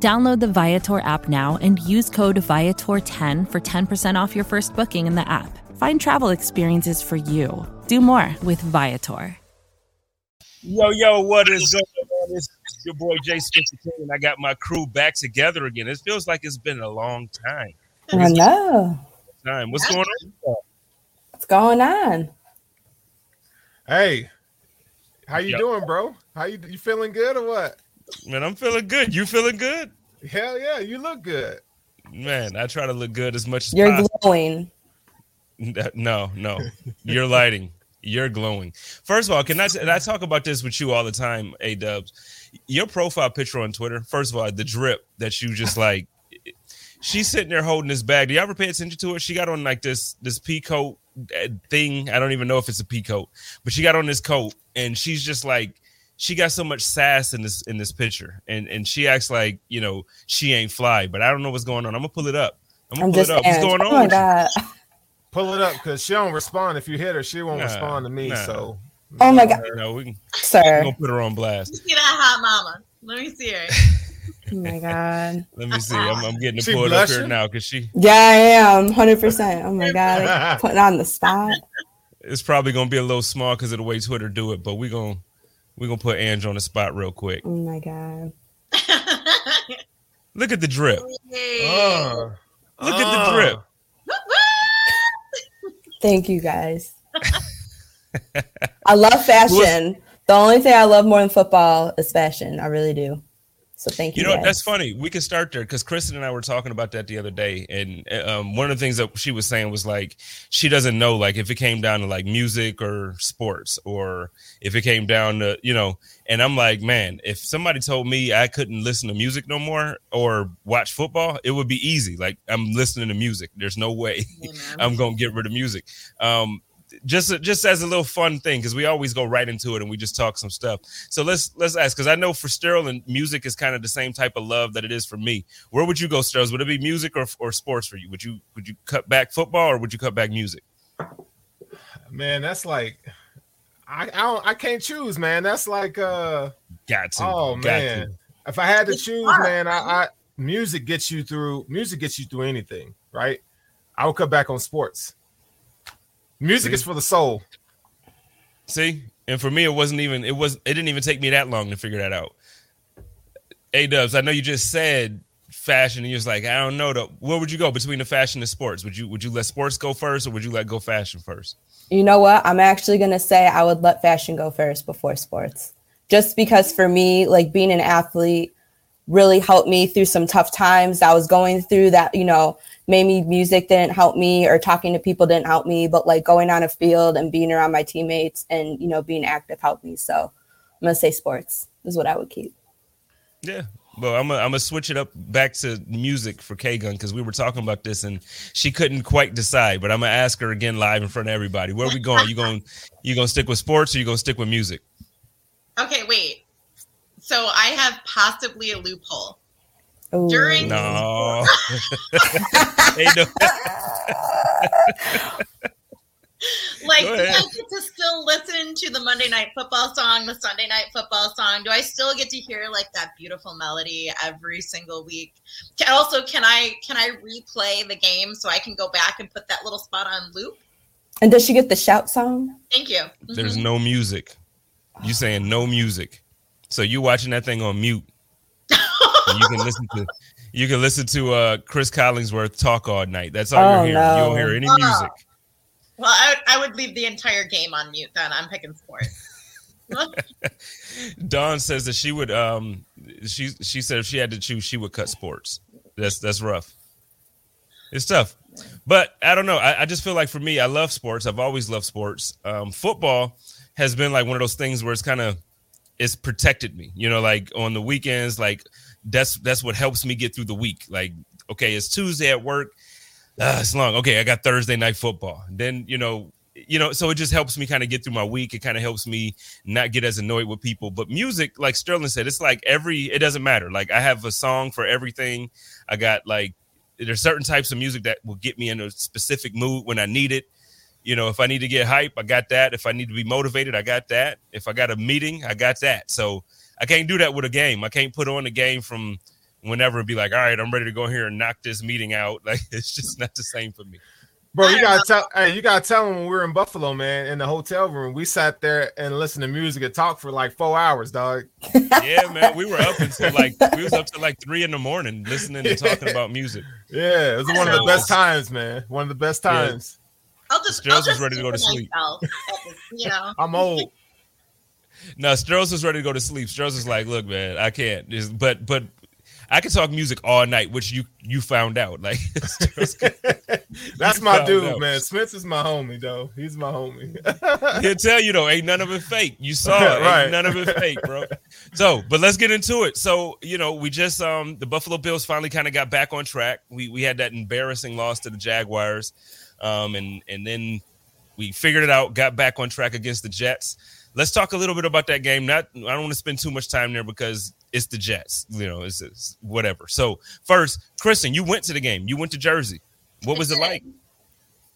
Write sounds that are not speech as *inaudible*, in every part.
Download the Viator app now and use code Viator10 for 10% off your first booking in the app. Find travel experiences for you. Do more with Viator. Yo, yo, what is going on? It's your boy Jay Smith, and I got my crew back together again. It feels like it's been a long time. I know. Time. What's going on? What's going on? Hey, how you Yo. doing, bro? How you you feeling good or what? Man, I'm feeling good. You feeling good? Hell yeah, you look good. Man, I try to look good as much as You're possible. glowing. *laughs* No, no. You're lighting. You're glowing. First of all, can I, and I talk about this with you all the time, A Dubs. Your profile picture on Twitter, first of all, the drip that you just like, she's sitting there holding this bag. Do you ever pay attention to it? She got on like this this pea coat uh, thing. I don't even know if it's a pea coat, but she got on this coat and she's just like, she got so much sass in this in this picture, and and she acts like you know she ain't fly, but I don't know what's going on. I'm gonna pull it up. I'm gonna I'm pull it up. What's going Oh on? my with you? god. Pull it up because she don't respond. If you hit her, she won't Nah, respond to me. nah. So Oh my god, No, we can, we're sir. gonna put her on blast. See that hot mama. Let me see her. *laughs* Oh my god. Let me see. I'm, I'm getting to She pull it up here now because she. Yeah, I am. Hundred percent. Oh my god. Like, *laughs* putting on the spot. It's probably gonna be a little small because of the way Twitter do it, but we gonna we gonna put Ange on the spot real quick. Oh my god. Look at the drip. Uh, Look at the drip. Thank you guys. *laughs* I love fashion. The only thing I love more than football is fashion. I really do. So thank you. You know guys. That's funny. We can start there because Kristen and I were talking about that the other day, and um, one of the things that she was saying was like she doesn't know like if it came down to like music or sports or if it came down to you know. And I'm like, man, if somebody told me I couldn't listen to music no more or watch football, it would be easy. Like I'm listening to music. There's no way *laughs* I'm gonna get rid of music. Um, just just as a little fun thing because we always go right into it and we just talk some stuff. So let's let's ask because I know for Sterling, music is kind of the same type of love that it is for me. Where would you go, Sterling? Would it be music or, or sports for you? Would you would you cut back football or would you cut back music? man, that's like I I, don't, I can't choose, man. That's like uh Got to. oh Got man. to. If I had to choose, man, I, I music gets you through. Music gets you through anything, right? I would cut back on sports. Music See? is for the soul. See, and for me, it wasn't even it was it didn't even take me that long to figure that out. A Dubs, I know you just said fashion, and you was like, I don't know. Though. Where would you go between the fashion and sports? Would you would you let sports go first, or would you let go fashion first? You know what? I'm actually going to say I would let fashion go first before sports. Just because for me, like being an athlete really helped me through some tough times I was going through that, you know, maybe music didn't help me or talking to people didn't help me, but like going on a field and being around my teammates and, you know, being active helped me. So I'm going to say sports is what I would keep. Yeah. Well, I'm gonna I'm gonna switch it up back to music for K Gun because we were talking about this and she couldn't quite decide. But I'm gonna ask her again live in front of everybody. Where are we going? You going you gonna stick with sports or you gonna stick with music? Okay, wait. So I have possibly a loophole. Ooh. During- No. *laughs* hey, no. Like, do I get to still listen to the Monday Night Football song, the Sunday Night Football song? Do I still get to hear like that beautiful melody every single week? Can, also, can I can I replay the game so I can go back and put that little spot on loop? And does she get the shout song? Thank you. There's Mhm. no music. You saying no music. So you watching that thing on mute. And you can listen to you can listen to uh Cris Collinsworth talk all night. That's all Oh, you're hearing. You don't hear any Oh. music. Well, I would, I would leave the entire game on mute then. I'm picking sports. *laughs* Dawn says that she would um she she said if she had to choose, she would cut sports. That's that's rough. It's tough. But I don't know. I, I just feel like for me, I love sports. I've always loved sports. Um, football has been like one of those things where it's kind of it's protected me. You know, like on the weekends, like that's that's what helps me get through the week. Like, okay, it's Tuesday at work. ah, it's long. Okay, I got Thursday night football. Then you know, you know, so it just helps me kind of get through my week. It kind of helps me not get as annoyed with people. But music, like Sterling said, it's like every. It doesn't matter. Like I have a song for everything. I got like there's certain types of music that will get me in a specific mood when I need it. You know, if I need to get hype, I got that. If I need to be motivated, I got that. If I got a meeting, I got that. So I can't do that with a game. I can't put on a game from whenever and be like, all right, I'm ready to go here and knock this meeting out. *laughs* Like it's just not the same for me. Bro, you gotta tell hey, you gotta tell them when we were in Buffalo, man, in the hotel room. We sat there and listened to music and talked for like four hours, dog. *laughs* Yeah, man. We were up until like we was up to like three in the morning listening and talking about music. *laughs* Yeah, it was one of the best times, man. One of the best times. I'll just, Stills I'll was just ready to go to sleep. myself, You know, I'm old. No, Strohs was ready to go to sleep. Strohs was like, "Look, man, I can't." Just, but but I can talk music all night, which you you found out. *laughs* Like *laughs* That's my dude, out. man. Spencer's my homie, though. He's my homie. *laughs* he'll tell you though, ain't none of it fake. You saw it, Right. none of it fake, bro. So, but let's get into it. So, you know, we just um the Buffalo Bills finally kind of got back on track. We we had that embarrassing loss to the Jaguars, um, and and then we figured it out, got back on track against the Jets. Let's talk a little bit about that game. Not, I don't want to spend too much time there because it's the Jets. You know, it's, it's whatever. So first, Kristen, you went to the game. You went to Jersey. What was it like?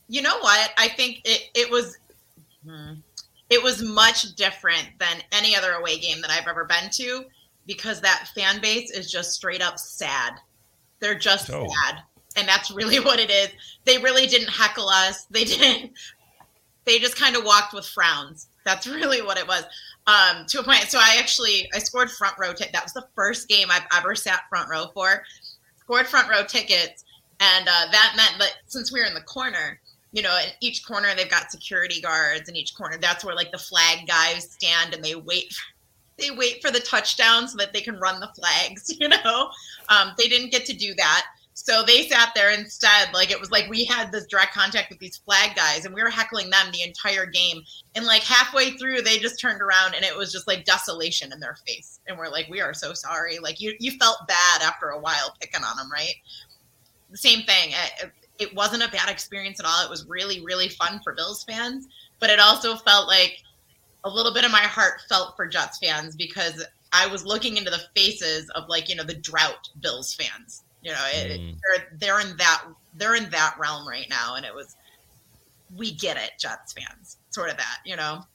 you know what? I think it it was it was much different than any other away game that I've ever been to because that fan base is just straight up sad. They're just Oh. sad. And that's really *laughs* what it is. They really didn't heckle us. They didn't they just kind of walked with frowns. That's *laughs* really what it was. Um, to a point. So I actually I scored front row ticket. That was the first game I've ever sat front row for. Scored front row tickets, and uh, that meant that since we were in the corner, you know, in each corner they've got security guards, in each corner that's where like the flag guys stand and they wait. For, They wait for the touchdown so that they can run the flags. *laughs* You know, um, they didn't get to do that. So they sat there instead, like it was like we had this direct contact with these flag guys, and we were heckling them the entire game. And like halfway through, they just turned around, and it was just like desolation in their face. And we're like, "We are so sorry." Like you, you felt bad after a while picking on them, right? The same thing. It, it wasn't a bad experience at all. It was really, really fun for Bills fans, but it also felt like a little bit of my heart felt for Jets fans because I was looking into the faces of like you know the drought Bills fans. You know, it, Mm. they're they're in that they're in that realm right now, and it was we get it, Jets fans, sort of that. You know,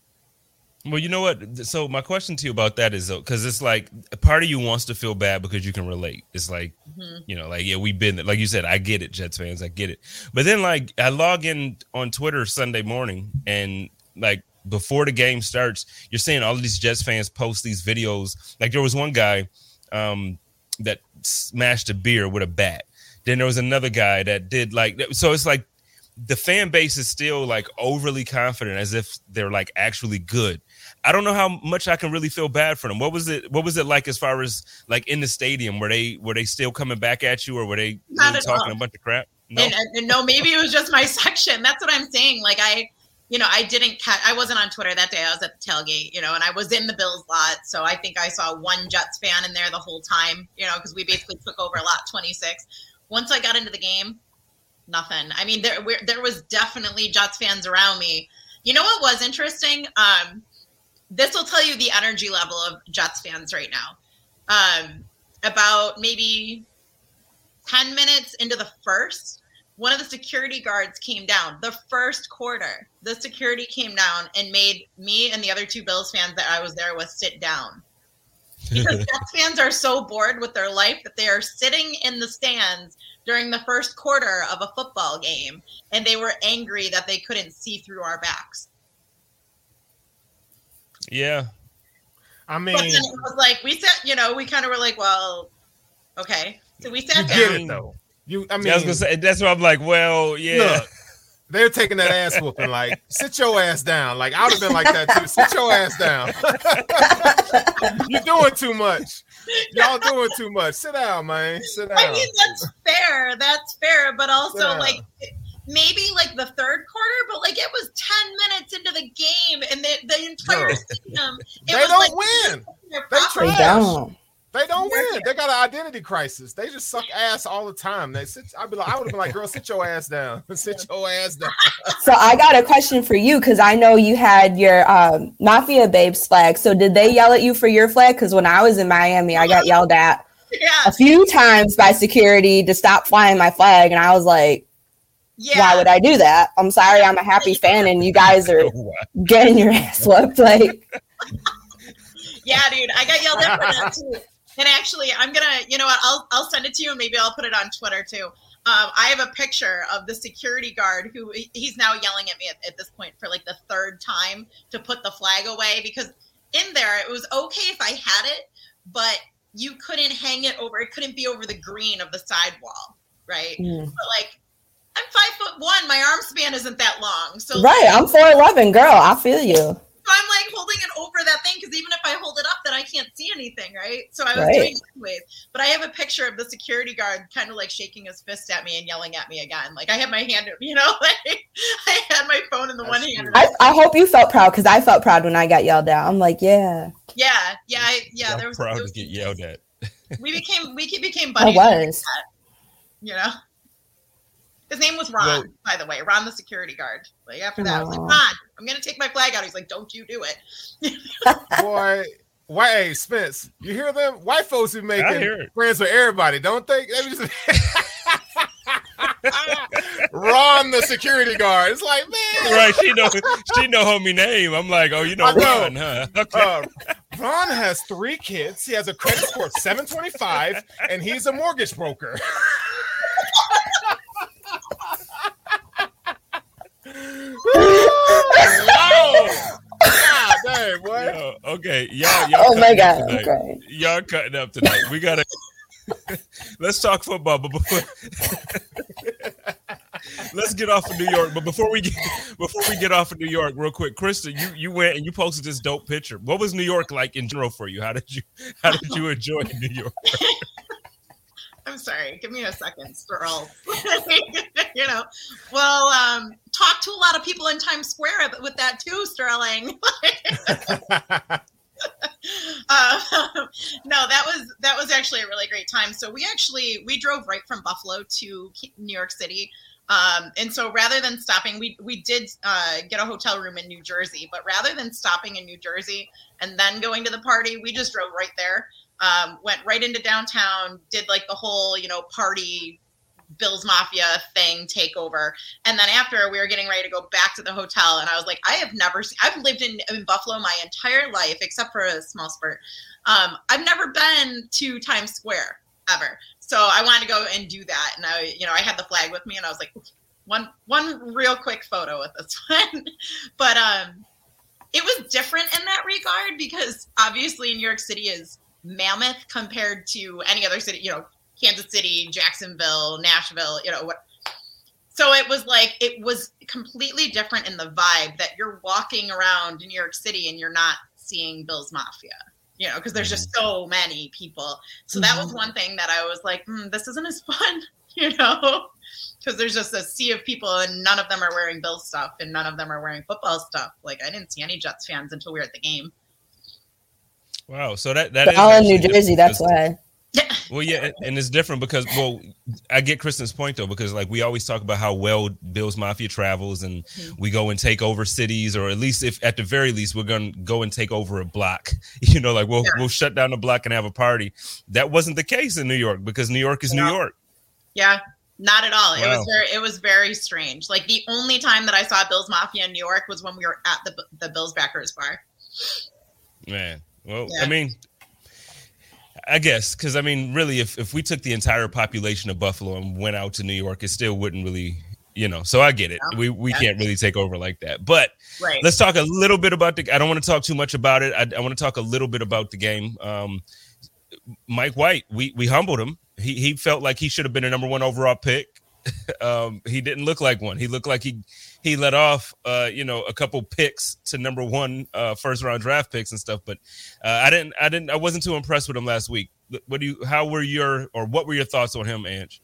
Well, you know what? So my question to you about that is because it's like a part of you wants to feel bad because you can relate. It's like, Mhm. you know, like yeah, we've been like you said. I get it, Jets fans. I get it. But then like I log in on Twitter Sunday morning and like before the game starts, you're seeing all of these Jets fans post these videos. Like there was one guy um, that smashed a beer with a bat. Then there was another guy that did like so. It's like the fan base is still like overly confident as if they're like actually good. I don't know how much I can really feel bad for them. What was it? What was it like as far as like in the stadium? Were they were they still coming back at you, or were they really talking all. a bunch of crap? No. and, and, and no, maybe it was just my *laughs* section. That's what I'm saying. Like I, you know, I didn't catch. I wasn't on Twitter that day. I was at the tailgate, you know, and I was in the Bills lot. So I think I saw one Jets fan in there the whole time, you know, because we basically took over lot 26. Once I got into the game, nothing. I mean, there we're, there was definitely Jets fans around me. You know what was interesting? Um, this will tell you the energy level of Jets fans right now. Um, about maybe 10 minutes into the first, one of the security guards came down. The first quarter, the security came down and made me and the other two Bills fans that I was there with sit down. Because *laughs* Jets fans are so bored with their life that they are sitting in the stands during the first quarter of a football game and they were angry that they couldn't see through our backs. yeah, I But mean, then it was like we sat, you know, we kind of were like, well, okay. So we sat you sat get it though. You, I I mean, was gonna say that's why I'm like, well, yeah. look, they're taking that ass whooping. Like, sit your ass down. Like, I would have been like that too. Sit your ass down. *laughs* You're doing too much. Y'all doing too much. Sit down, man. Sit down. I mean, that's fair. That's fair. But also, like, maybe like the third quarter, but like it was 10 minutes into the game and the, the entire Girl. stadium. It they was don't like win. They property. They don't. They don't win. they got an identity crisis. They just suck ass all the time. They sit. I'd be like, I would have been like, girl, sit your ass down. *laughs* sit your ass down. So I got a question for you because I know you had your um, Mafia Babes flag. So did they yell at you for your flag? Because when I was in Miami, I got yelled at Yeah. a few times by security to stop flying my flag, and I was like, Yeah. "Why would I do that? I'm sorry, I'm a happy fan, and you guys are *laughs* getting your ass whooped." Like, *laughs* Yeah, dude, I got yelled at for that too. And actually, I'm gonna, you know what? I'll I'll send it to you, and maybe I'll put it on Twitter too. Um, I have a picture of the security guard who he's now yelling at me at, at this point for like the third time to put the flag away because in there it was okay if I had it, but you couldn't hang it over. It couldn't be over the green of the sidewall, right? mm. But like, I'm five foot one. My arm span isn't that long, so right, I'm four eleven, girl. I feel you. So I'm like holding it over that thing because even if I hold it up, then I can't see anything, right? So I was Right. doing it anyways. But I have a picture of the security guard kind of like shaking his fist at me and yelling at me again. Like I had my hand, you know, *laughs* like I had my phone in the one hand. I, I hope you felt proud because I felt proud when I got yelled at. I'm like, yeah, yeah, yeah, I, yeah. I'm there was, proud it to get yelled at. We became we became buddies. I buddies. was. you know. His name was Ron, Well- by the way. Ron, the security guard. Like after that, I was like, Ron, I'm gonna take my flag out. He's like, Don't you do it. *laughs* Boy, why? Hey, Spence, you hear them? White folks be I making friends with everybody, don't they? They just- *laughs* Ron, the security guard. It's like, man, Right, she know she know homie name. I'm like, oh, you know I know. Ron, huh? *laughs* Okay. Uh, Ron has three kids. He has a credit score of 725, and he's a mortgage broker. Wow. God dang, boy. Yo, okay, y'all, y'all. Oh my god, okay. Y'all cutting up tonight. We gotta *laughs* let's talk football, but before *laughs* let's get off of New York. But before we get before we get off of New York, real quick, Krista, you you went and you posted this dope picture. What was New York like in general for you? How did you how did you enjoy New York? *laughs* I'm sorry. Give me a second, Sterl. *laughs* you know, well, um, talk to a lot of people in Times Square with that too, Sterling. *laughs* uh, *laughs* no, that was that was actually a really great time. So we actually we drove right from Buffalo to New York City. Um, and so rather than stopping, we we did uh, get a hotel room in New Jersey, but rather than stopping in New Jersey and then going to the party, we just drove right there um, went right into downtown, did like the whole, you know, party Bills Mafia thing takeover. And then after we were getting ready to go back to the hotel, and I was like, I have never seen, I've lived in, in Buffalo my entire life, except for a small spurt. Um, I've never been to Times Square ever. So I wanted to go and do that. And I, you know, I had the flag with me and I was like, one, one real quick photo with this *laughs* one. but, um, it was different in that regard because obviously New York City is mammoth compared to any other city, you know, Kansas City, Jacksonville, Nashville, you know, what so it was like it was completely different in the vibe that you're walking around in New York City and you're not seeing Bill's Mafia, you know, because there's just so many people. So that was one thing that I was like, mm, this isn't as fun, *laughs* you know, because there's just a sea of people and none of them are wearing Bills stuff and none of them are wearing football stuff. Like I didn't see any Jets fans until we were at the game. Wow, so that that But is all in New Jersey, that's why. Well, yeah, and- and it's different because well, I get Kristen's point though because like we always talk about how well Bill's Mafia travels and mm-hmm. we go and take over cities or at least if at the very least we're gonna go and take over a block. *laughs* You know, like we'll Yeah. we'll shut down a block and have a party. That wasn't the case in New York because New York is New York. Yeah, not at all. It was very it was very strange. Like the only time that I saw Bill's Mafia in New York was when we were at the the Bills backers bar. Man, well, Yeah. I mean, I guess because I mean, really, if if we took the entire population of Buffalo and went out to New York, it still wouldn't really, you know. So I get it. Yeah. We we Yeah. can't really take over like that. But Right. let's talk a little bit about the. I don't want to talk too much about it. I, I want to talk a little bit about the game. Um, Mike White, we we humbled him. He he felt like he should have been a number one overall pick. *laughs* um, he didn't look like one. He looked like he he let off, uh, you know, a couple picks to number one uh, first round draft picks and stuff. But uh, I didn't, I didn't, I wasn't too impressed with him last week. What do you? How were your or what were your thoughts on him, Ange?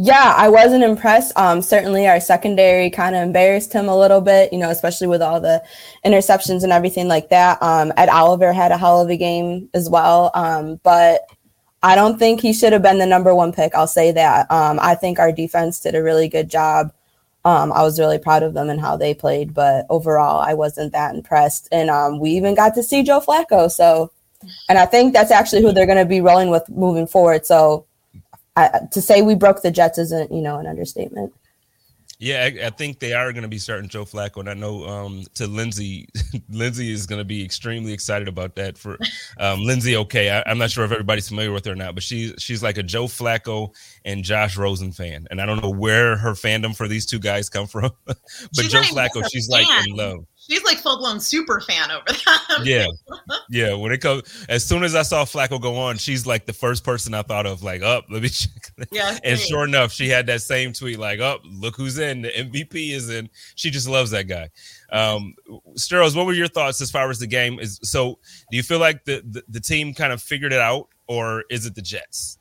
Yeah, I wasn't impressed. Um, certainly our secondary kind of embarrassed him a little bit, you know, especially with all the interceptions and everything like that. Um, Ed Oliver had a hell of a game as well. Um, but I don't think he should have been the number one pick. I'll say that. Um, I think our defense did a really good job. Um, I was really proud of them and how they played, but overall, I wasn't that impressed. And um, we even got to see Joe Flacco. So, and I think that's actually who they're going to be rolling with moving forward. So, I, to say we broke the Jets isn't, you know, an understatement. Yeah, I, I, think they are going to be starting Joe Flacco, and I know um, to Lindsay, *laughs* Lindsay is going to be extremely excited about that. For um, Lindsay, okay, I, am not sure if everybody's familiar with her or not, but she's she's like a Joe Flacco and Josh Rosen fan, and I don't know where her fandom for these two guys come from, *laughs* but she's Joe Flacco, she's fan. like in love she's like full blown super fan over them. yeah, yeah. When it comes, as soon as I saw Flacco go on, she's like the first person I thought of. Like, up, oh, let me check. Yeah, and sure enough, she had that same tweet. Like, up, oh, look who's in. The MVP is in. She just loves that guy. Um, Steros, what were your thoughts as far as the game is? So, do you feel like the, the, the team kind of figured it out, or is it the Jets?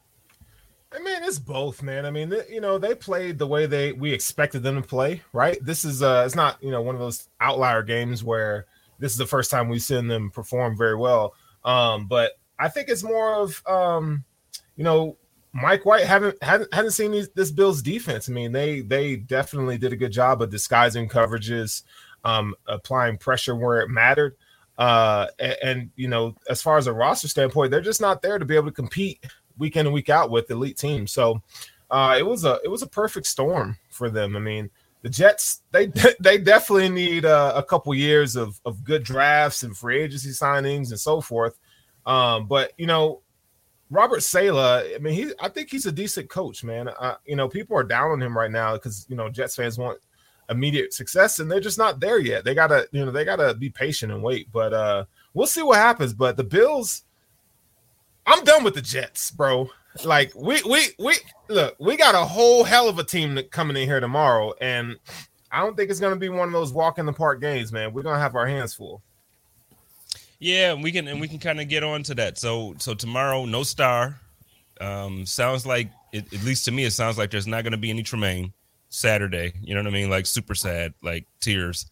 I mean, it's both, man. I mean, you know, they played the way they we expected them to play, right? This is uh it's not, you know, one of those outlier games where this is the first time we've seen them perform very well. Um, but I think it's more of um, you know, Mike White haven't hadn't hadn't seen these, this Bills defense. I mean, they they definitely did a good job of disguising coverages, um, applying pressure where it mattered. Uh, and, and you know, as far as a roster standpoint, they're just not there to be able to compete week in and week out with elite teams. So uh, it was a it was a perfect storm for them. I mean, the Jets they *laughs* they definitely need uh, a couple years of of good drafts and free agency signings and so forth. Um, but you know, Robert Saleh, I mean, he I think he's a decent coach, man. Uh, you know, people are down on him right now because you know Jets fans want immediate success and they're just not there yet. They gotta you know they gotta be patient and wait. But uh, we'll see what happens. But the Bills I'm done with the Jets, bro. Like we we we look, we got a whole hell of a team coming in here tomorrow, and I don't think it's gonna be one of those walk in the park games, man. We're gonna have our hands full. Yeah, we can and we can kind of get on to that. So so tomorrow, no star. Um, sounds like it, at least to me, it sounds like there's not gonna be any Tremaine Saturday. You know what I mean? Like super sad, like tears.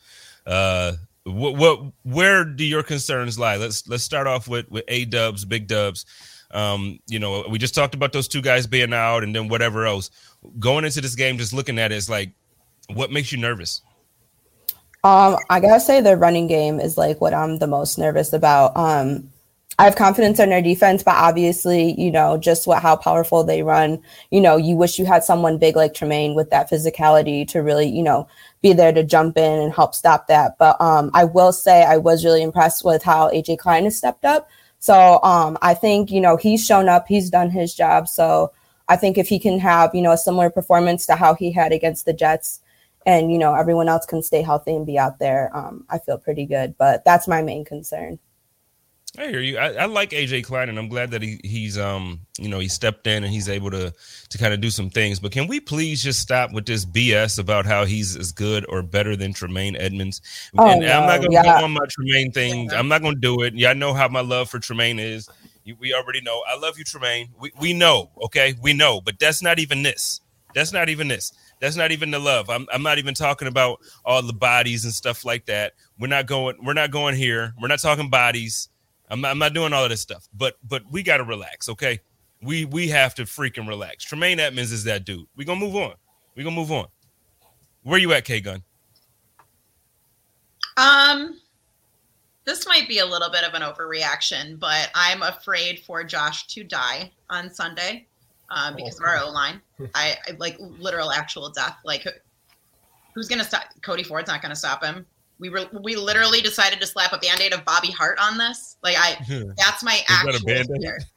Uh, what, what where do your concerns lie? Let's let's start off with with A Dubs, Big Dubs. Um, you know, we just talked about those two guys being out, and then whatever else. Going into this game, just looking at it, it's like, what makes you nervous? Um, I gotta say the running game is like what I'm the most nervous about. Um, I have confidence in their defense, but obviously, you know, just what how powerful they run. You know, you wish you had someone big like Tremaine with that physicality to really, you know, be there to jump in and help stop that. But um, I will say I was really impressed with how AJ Klein has stepped up. So um, I think you know he's shown up, he's done his job. So I think if he can have you know a similar performance to how he had against the Jets, and you know everyone else can stay healthy and be out there, um, I feel pretty good. But that's my main concern. I hear you. I, I, like AJ Klein, and I'm glad that he, he's um you know he stepped in and he's able to to kind of do some things. But can we please just stop with this BS about how he's as good or better than Tremaine Edmunds? Oh, and no. I'm not gonna yeah. go on my Tremaine thing. Yeah. I'm not gonna do it. Yeah, I know how my love for Tremaine is. We already know. I love you, Tremaine. We we know. Okay, we know. But that's not even this. That's not even this. That's not even the love. I'm I'm not even talking about all the bodies and stuff like that. We're not going. We're not going here. We're not talking bodies. I'm not, I'm not doing all of this stuff, but but we got to relax, okay? We we have to freaking relax. Tremaine Edmunds is that dude. We gonna move on. We gonna move on. Where you at, K Gun? Um, this might be a little bit of an overreaction, but I'm afraid for Josh to die on Sunday um, oh, because oh, of our O line. *laughs* I, I like literal actual death. Like, who's gonna stop? Cody Ford's not gonna stop him we were we literally decided to slap a band-aid of Bobby Hart on this. Like I hmm. that's my actual fear. *laughs*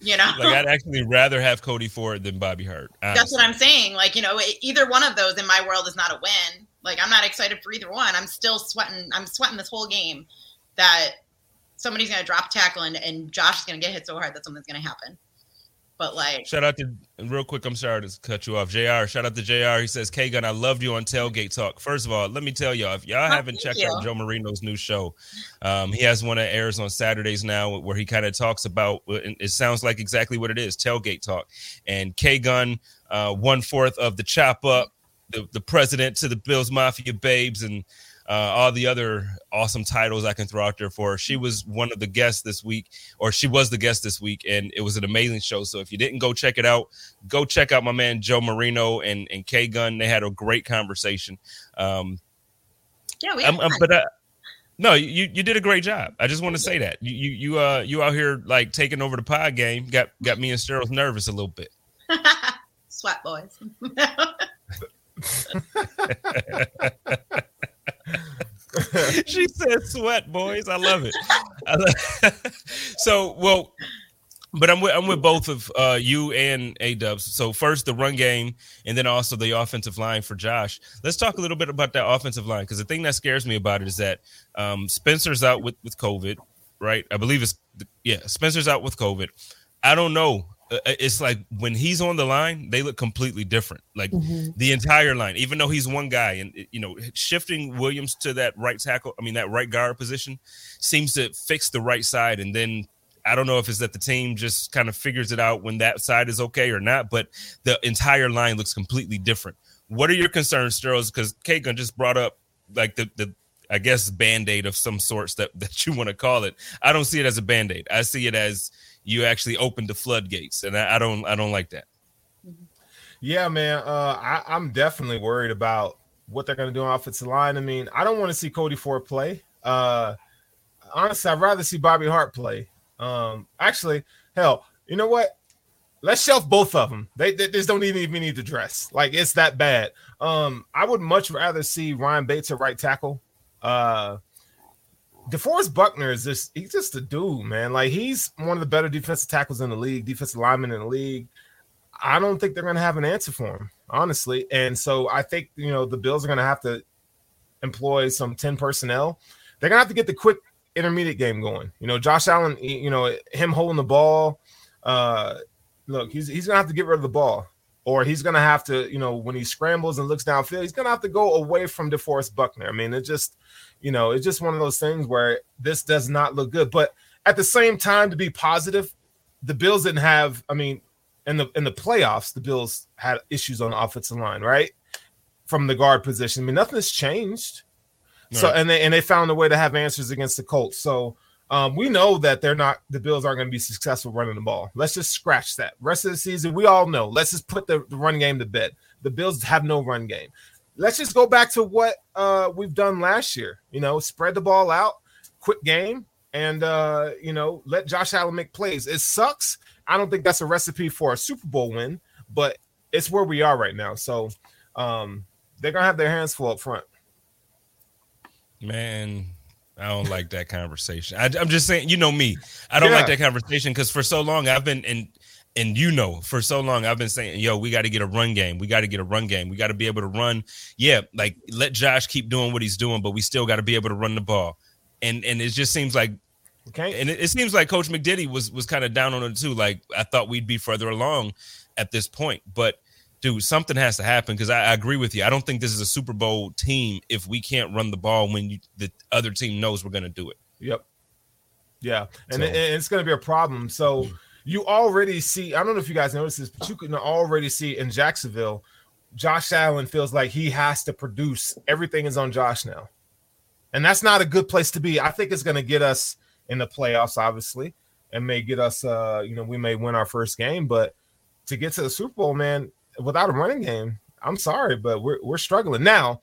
You know, like I'd actually rather have Cody Ford than Bobby Hart. Honestly. That's what I'm saying. Like you know, either one of those in my world is not a win. Like I'm not excited for either one. I'm still sweating. I'm sweating this whole game that somebody's gonna drop tackle and, and Josh is gonna get hit so hard that something's gonna happen. But like, shout out to real quick. I'm sorry to cut you off, Jr. Shout out to Jr. He says, "K Gun, I loved you on Tailgate Talk." First of all, let me tell y'all, if y'all oh, haven't checked you. out Joe Marino's new show, um, he has one that airs on Saturdays now, where he kind of talks about. It sounds like exactly what it is: Tailgate Talk. And K Gun, uh, one fourth of the chop up the, the president to the Bills Mafia babes and uh, all the other awesome titles I can throw out there for her. She was one of the guests this week, or she was the guest this week, and it was an amazing show. So if you didn't go check it out, go check out my man Joe Marino and and K Gun. They had a great conversation. Um, Yeah, we I'm, I'm- but uh, no, you you did a great job. I just want to say that you you you uh you out here like taking over the pod game got got me and Sterling nervous a little bit. *laughs* sweat boys. *laughs* *laughs* *laughs* she said sweat boys. I love it. *laughs* So well but i'm with i'm with both of uh you and a dubs so first the run game and then also the offensive line for josh. Let's talk a little bit about that offensive line because the thing that scares me about it is that um spencer's out with with covid right? I believe it's yeah spencer's out with covid. I don't know Uh, uh, it's like when he's on the line they look completely different like mm-hmm. the entire line, even though he's one guy, and you know, shifting Williams to that right tackle, I mean that right guard position, seems to fix the right side. And then I don't know if it's that the team just kind of figures it out when that side is okay or not, but the entire line looks completely different. What are your concerns, Sterles? Because K Gun just brought up like the the I guess band-aid of some sorts that *laughs* that you want to call it. I don't see it as a band-aid. I see it as you actually opened the floodgates, and I, I don't I don't like that. Yeah, man. Uh, I, I'm definitely worried about what they're going to do on offensive line. I mean, I don't want to see Cody Ford play. Uh, honestly, I'd rather see Bobby Hart play. Um, actually, hell, you know what? Let's shelf both of them. They, they just don't even need to dress. Like it's that bad. Um, I would much rather see Ryan Bates at right tackle. Uh, DeForest Buckner is just he's just a dude, man. Like he's one of the better defensive tackles in the league, defensive lineman in the league. I don't think they're going to have an answer for him, honestly. And so I think you know the Bills are going to have to employ some ten personnel. They're going to have to get the quick intermediate game going. You know, Josh Allen, you know, him holding the ball. Uh, look, he's he's going to have to get rid of the ball, or he's going to have to, you know, when he scrambles and looks downfield, he's going to have to go away from DeForest Buckner. I mean, it just, you know, it's just one of those things where this does not look good. But at the same time, to be positive, the Bills didn't have. I mean, in the in the playoffs, the Bills had issues on the offensive line, right? From the guard position. I mean, nothing has changed. So and they and they found a way to have answers against the Colts. So um, we know that they're not the Bills aren't going to be successful running the ball. Let's just scratch that. Rest of the season, we all know. Let's just put the, the run game to bed. The Bills have no run game. Let's just go back to what uh, we've done last year. You know, spread the ball out, quick game, and uh, you know, let Josh Allen make plays. It sucks. I don't think that's a recipe for a Super Bowl win, but it's where we are right now. So um, they're gonna have their hands full up front. Man, I don't like that conversation. I, am just saying, you know me. I don't Yeah. like that conversation because for so long I've been and and you know for so long I've been saying, yo, we got to get a run game. We got to get a run game. We got to be able to run. Yeah, like let Josh keep doing what he's doing, but we still got to be able to run the ball. And and it just seems like Okay. and it, it seems like Coach McDiddy was was kind of down on it too. Like I thought we'd be further along at this point, but dude, something has to happen because I, I agree with you. I don't think this is a Super Bowl team if we can't run the ball when you, the other team knows we're going to do it. Yep. Yeah, and, So- it- and it's going to be a problem. So you already see. I don't know if you guys noticed this, but you can already see in Jacksonville, Josh Allen feels like he has to produce. Everything is on Josh now, and that's not a good place to be. I think it's going to get us in the playoffs, obviously, and may get us. Uh, you know, we may win our first game, but to get to the Super Bowl, man, without a running game, I'm sorry, but we're we're struggling now.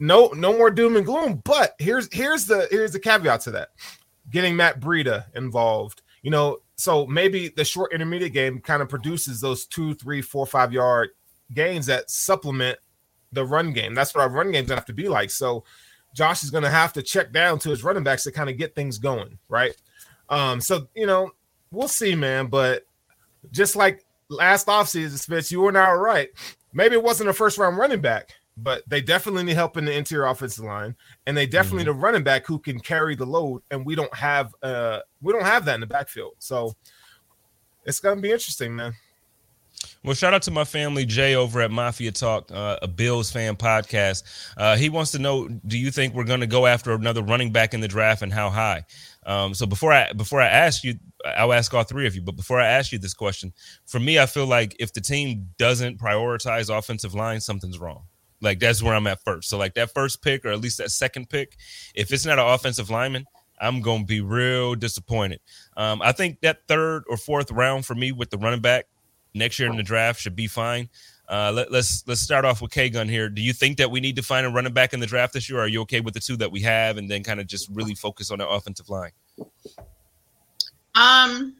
No, no more doom and gloom. But here's here's the here's the caveat to that: getting Matt Breida involved. You know, so maybe the short intermediate game kind of produces those two, three, four, five yard gains that supplement the run game. That's what our run game's gonna have to be like. So Josh is gonna have to check down to his running backs to kind of get things going, right? Um, so you know, we'll see, man. But just like last offseason, Spitz, you were right. Maybe it wasn't a first round running back, but they definitely need help in the interior offensive line, and they definitely need a running back who can carry the load. And we don't have uh we don't have that in the backfield. So it's gonna be interesting, man. Well, shout out to my family, Jay, over at Mafia Talk, uh, a Bills fan podcast. Uh, he wants to know Do you think we're going to go after another running back in the draft and how high? Um, so before I before I ask you, I'll ask all three of you. But before I ask you this question, for me, I feel like if the team doesn't prioritize offensive line, something's wrong. Like that's where I'm at first. So like that first pick, or at least that second pick, if it's not an offensive lineman, I'm gonna be real disappointed. Um, I think that third or fourth round for me with the running back next year in the draft should be fine. Uh, let, us let's, let's start off with K Gun here. Do you think that we need to find a running back in the draft this year? are you okay with the two that we have, and then kind of just really focus on the offensive line? Um,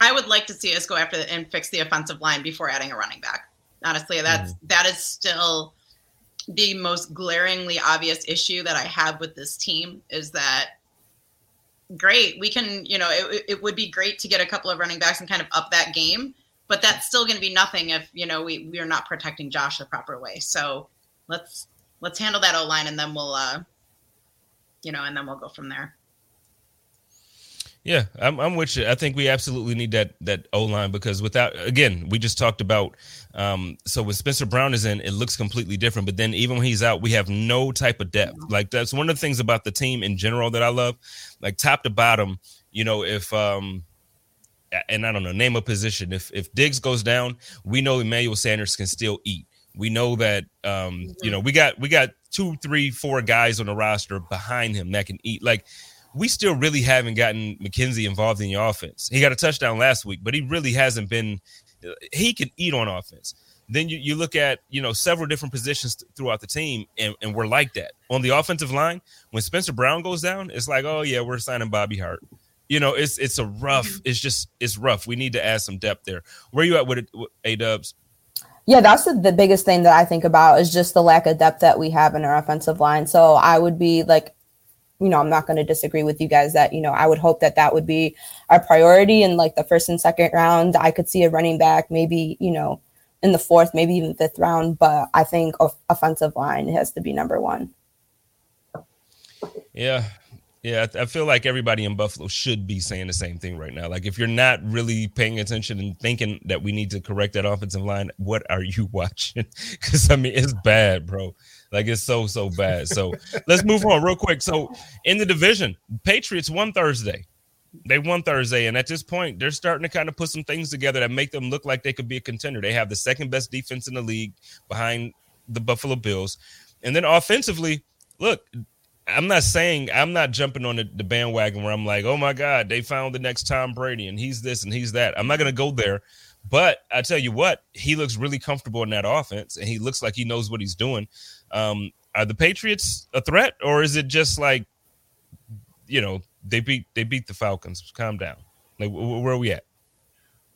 I would like to see us go after the, and fix the offensive line before adding a running back. Honestly, that's mm-hmm. that is still the most glaringly obvious issue that I have with this team is that great we can you know it, it would be great to get a couple of running backs and kind of up that game but that's still going to be nothing if you know we we are not protecting Josh the proper way. So let's let's handle that O line and then we'll uh you know and then we'll go from there. Yeah, I'm, I'm with you. I think we absolutely need that that O line because without again, we just talked about. Um, so when Spencer Brown is in, it looks completely different. But then even when he's out, we have no type of depth. Like that's one of the things about the team in general that I love. Like top to bottom, you know, if um and I don't know, name a position. If if Diggs goes down, we know Emmanuel Sanders can still eat. We know that um, you know, we got we got two, three, four guys on the roster behind him that can eat. Like we still really haven't gotten McKenzie involved in the offense. He got a touchdown last week, but he really hasn't been he can eat on offense. Then you, you look at you know several different positions throughout the team, and, and we're like that on the offensive line. When Spencer Brown goes down, it's like, oh yeah, we're signing Bobby Hart you know, it's it's a rough. Mm-hmm. It's just it's rough. We need to add some depth there. Where you at with it, A Dubs? Yeah, that's the, the biggest thing that I think about is just the lack of depth that we have in our offensive line. So I would be like, you know, I'm not going to disagree with you guys that you know I would hope that that would be our priority in like the first and second round. I could see a running back, maybe you know, in the fourth, maybe even fifth round. But I think offensive line has to be number one. Yeah, yeah, I, feel like everybody in Buffalo should be saying the same thing right now. Like, if you're not really paying attention and thinking that we need to correct that offensive line, what are you *laughs* watching? Because I mean, it's bad, bro. Like, it's so so bad. So let's move on real quick. So in the division, Patriots won Thursday. They won Thursday, and at this point, they're starting to kind of put some things together that make them look like they could be a contender. They have the second best defense in the league behind the Buffalo Bills, and then offensively, look, I'm not saying I'm not jumping on the, the, bandwagon where I'm like, oh my God, they found the next Tom Brady and he's this and he's that. I'm not gonna go there. But I tell you what, he looks really comfortable in that offense and he looks like he knows what he's doing. Um, are the Patriots a threat, or is it just like, you know, they beat they beat the Falcons? Calm down. Like where are we at?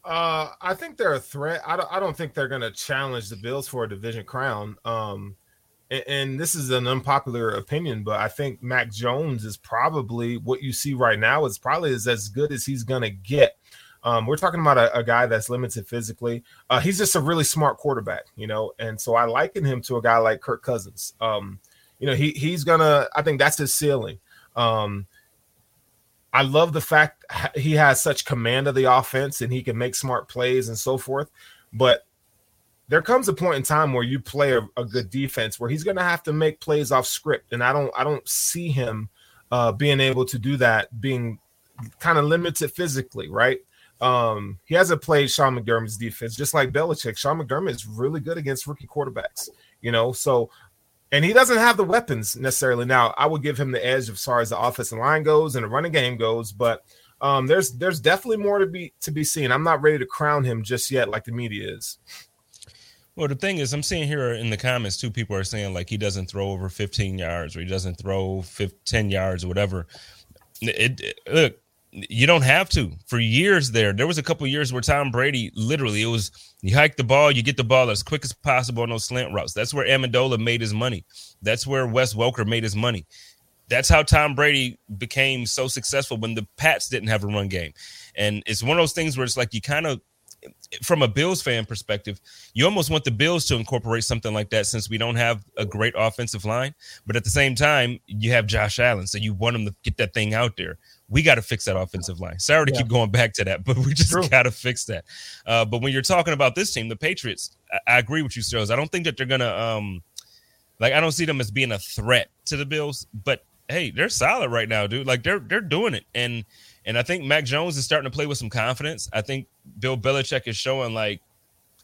Uh, I think they're a threat. I don't, I don't think they're going to challenge the Bills for a division crown. Um, and, and this is an unpopular opinion, but I think Mac Jones is probably what you see right now is probably is as good as he's gonna get. Um, we're talking about a, a, guy that's limited physically. Uh, he's just a really smart quarterback, you know, and so I liken him to a guy like Kirk Cousins. Um, you know, he he's gonna. I think that's his ceiling. Um, I love the fact he has such command of the offense and he can make smart plays and so forth. But there comes a point in time where you play a, a good defense where he's going to have to make plays off script, and I don't I don't see him uh, being able to do that, being kind of limited physically, right? Um, he hasn't played Sean McDermott's defense, just like Belichick. Sean McDermott is really good against rookie quarterbacks, you know. So, and he doesn't have the weapons necessarily. Now, I would give him the edge as far as the offensive line goes and the running game goes, but um, there's there's definitely more to be to be seen. I'm not ready to crown him just yet, like the media is. Well, the thing is, I'm seeing here in the comments, two people are saying like he doesn't throw over 15 yards or he doesn't throw 15, 10 yards or whatever. It, it, look, you don't have to. For years there, there was a couple years where Tom Brady literally it was you hike the ball, you get the ball as quick as possible on those slant routes. That's where Amendola made his money. That's where Wes Welker made his money. That's how Tom Brady became so successful when the Pats didn't have a run game. And it's one of those things where it's like you kind of from a Bills fan perspective, you almost want the Bills to incorporate something like that since we don't have a great offensive line. But at the same time, you have Josh Allen, so you want him to get that thing out there. We got to fix that offensive line. Sorry to yeah. keep going back to that, but we just got to fix that. Uh, but when you're talking about this team, the Patriots, I, I agree with you, Stills. I don't think that they're gonna um, like I don't see them as being a threat to the Bills, but hey, they're solid right now, dude. Like they're they're doing it, and and I think Mac Jones is starting to play with some confidence. I think Bill Belichick is showing like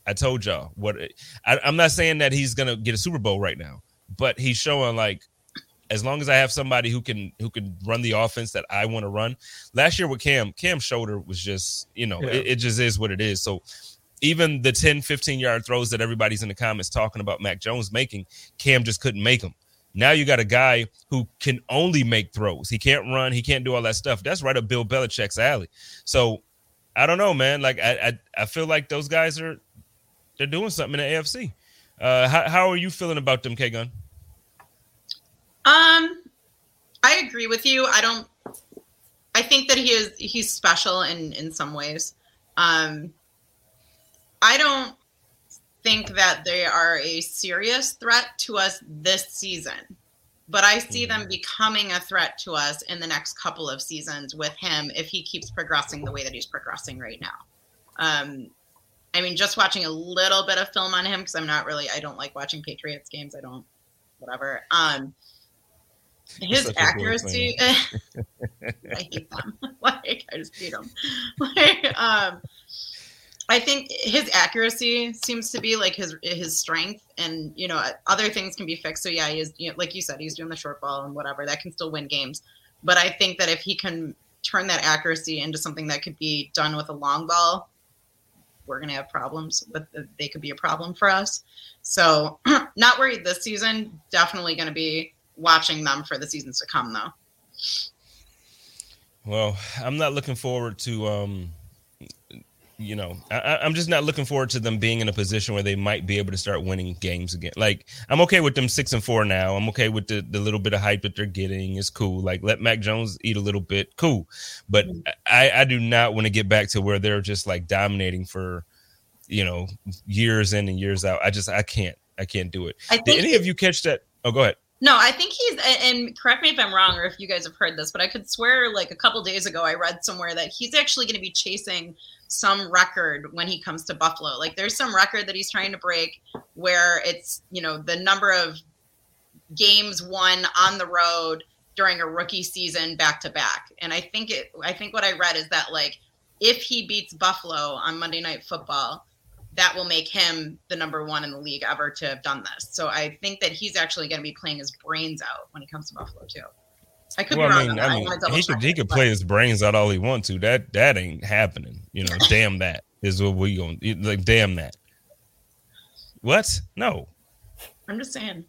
I told y'all what I, I'm not saying that he's gonna get a Super Bowl right now, but he's showing like as long as I have somebody who can who can run the offense that I want to run. Last year with Cam, Cam's shoulder was just, you know, yeah. it, it, just is what it is. So even the 10, 15 yard throws that everybody's in the comments talking about Mac Jones making, Cam just couldn't make them. Now you got a guy who can only make throws. He can't run. He can't do all that stuff. That's right up Bill Belichick's alley. So I don't know, man. Like I, I, I feel like those guys are they're doing something in the AFC. Uh, how, how are you feeling about them, K Gun? Um, I agree with you. I don't. I think that he is he's special in in some ways. Um, I don't think that they are a serious threat to us this season, but I see them mm-hmm. becoming a threat to us in the next couple of seasons with him if he keeps progressing the way that he's progressing right now. Um, I mean, just watching a little bit of film on him because I'm not really, I don't like watching Patriots games. I don't, whatever. Um, his accuracy, *laughs* I hate them. *laughs* like, I just hate them. *laughs* Like, um, I think his accuracy seems to be like his his strength, and you know other things can be fixed. So yeah, he is you know, like you said, he's doing the short ball and whatever that can still win games. But I think that if he can turn that accuracy into something that could be done with a long ball, we're gonna have problems. But they could be a problem for us. So *clears throat* not worried this season. Definitely gonna be watching them for the seasons to come, though. Well, I'm not looking forward to um you know, I, am just not looking forward to them being in a position where they might be able to start winning games again. Like, I'm okay with them six and four now. I'm okay with the, the little bit of hype that they're getting. It's cool. Like, let Mac Jones eat a little bit. Cool. But mm-hmm. I, I do not want to get back to where they're just like dominating for, you know, years in and years out. I just, I can't, I can't do it. Did any of you catch that? Oh, go ahead. No, I think he's and correct me if I'm wrong or if you guys have heard this, but I could swear like a couple days ago I read somewhere that he's actually going to be chasing some record when he comes to Buffalo. Like there's some record that he's trying to break where it's, you know, the number of games won on the road during a rookie season back to back. And I think it I think what I read is that like if he beats Buffalo on Monday night football, that will make him the number one in the league ever to have done this. So I think that he's actually going to be playing his brains out when he comes to Buffalo too. I could well, be wrong. I mean, I mean he could he could play his brains out all he wants to. That that ain't happening. You know, *laughs* damn that is what we gonna like. Damn that. What? No. I'm just saying.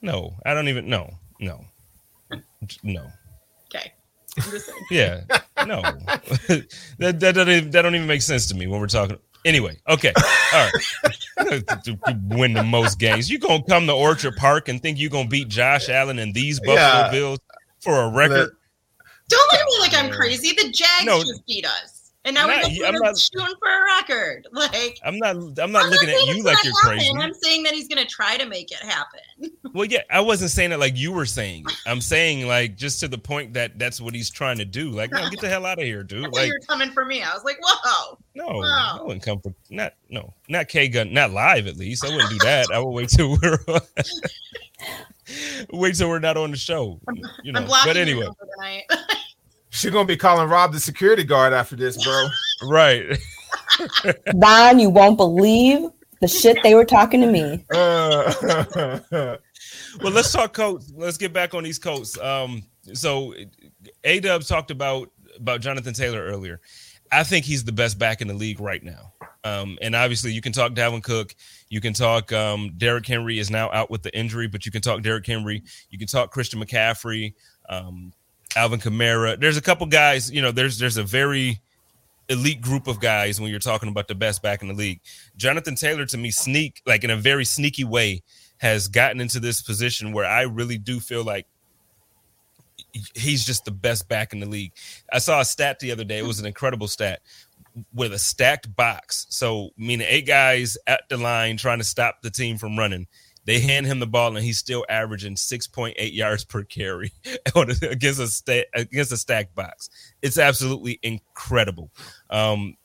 No, I don't even. No, no, no. Okay. yeah. No. *laughs* that that doesn't even, that don't even make sense to me when we're talking. Anyway, okay, all right. *laughs* Win the most games. You gonna come to Orchard Park and think you are gonna beat Josh Allen and these Buffalo yeah. Bills for a record? Don't look at me like I'm crazy. The Jags no, just beat us. And now not, we're not, shooting for a record. *laughs* Like I'm not I'm not I'm looking not at you like you're happen. crazy. I'm saying that he's gonna try to make it happen. *laughs* Well, yeah, I wasn't saying it like you were saying. I'm saying like just to the point that that's what he's trying to do. Like, no, get the hell out of here, dude. *laughs* Like you're coming for me. I was like, whoa. No, whoa. I wouldn't come for not no not K gun not live at least. I wouldn't do that. I would wait till we're wait till we're not on the show. You know. But anyway. She's gonna be calling Rob the security guard after this, bro. right. *laughs* Don, you won't believe the shit they were talking to me. Uh, *laughs* well, let's talk Colts. Let's get back on these Colts. Um, so A Dub talked about about Jonathan Taylor earlier. I think he's the best back in the league right now. Um, and obviously, you can talk Dalvin Cook. You can talk um, Derrick Henry is now out with the injury, but you can talk Derrick Henry. You can talk Christian McCaffrey. Um, Alvin Kamara. There's a couple guys, you know, there's there's a very elite group of guys when you're talking about the best back in the league. Jonathan Taylor to me sneak like in a very sneaky way has gotten into this position where I really do feel like he's just the best back in the league. I saw a stat the other day. It was an incredible stat with a stacked box. So meaning eight guys at the line trying to stop the team from running. They hand him the ball and he's still averaging 6.8 yards per carry *laughs* against a against a stack box. It's absolutely incredible. Um,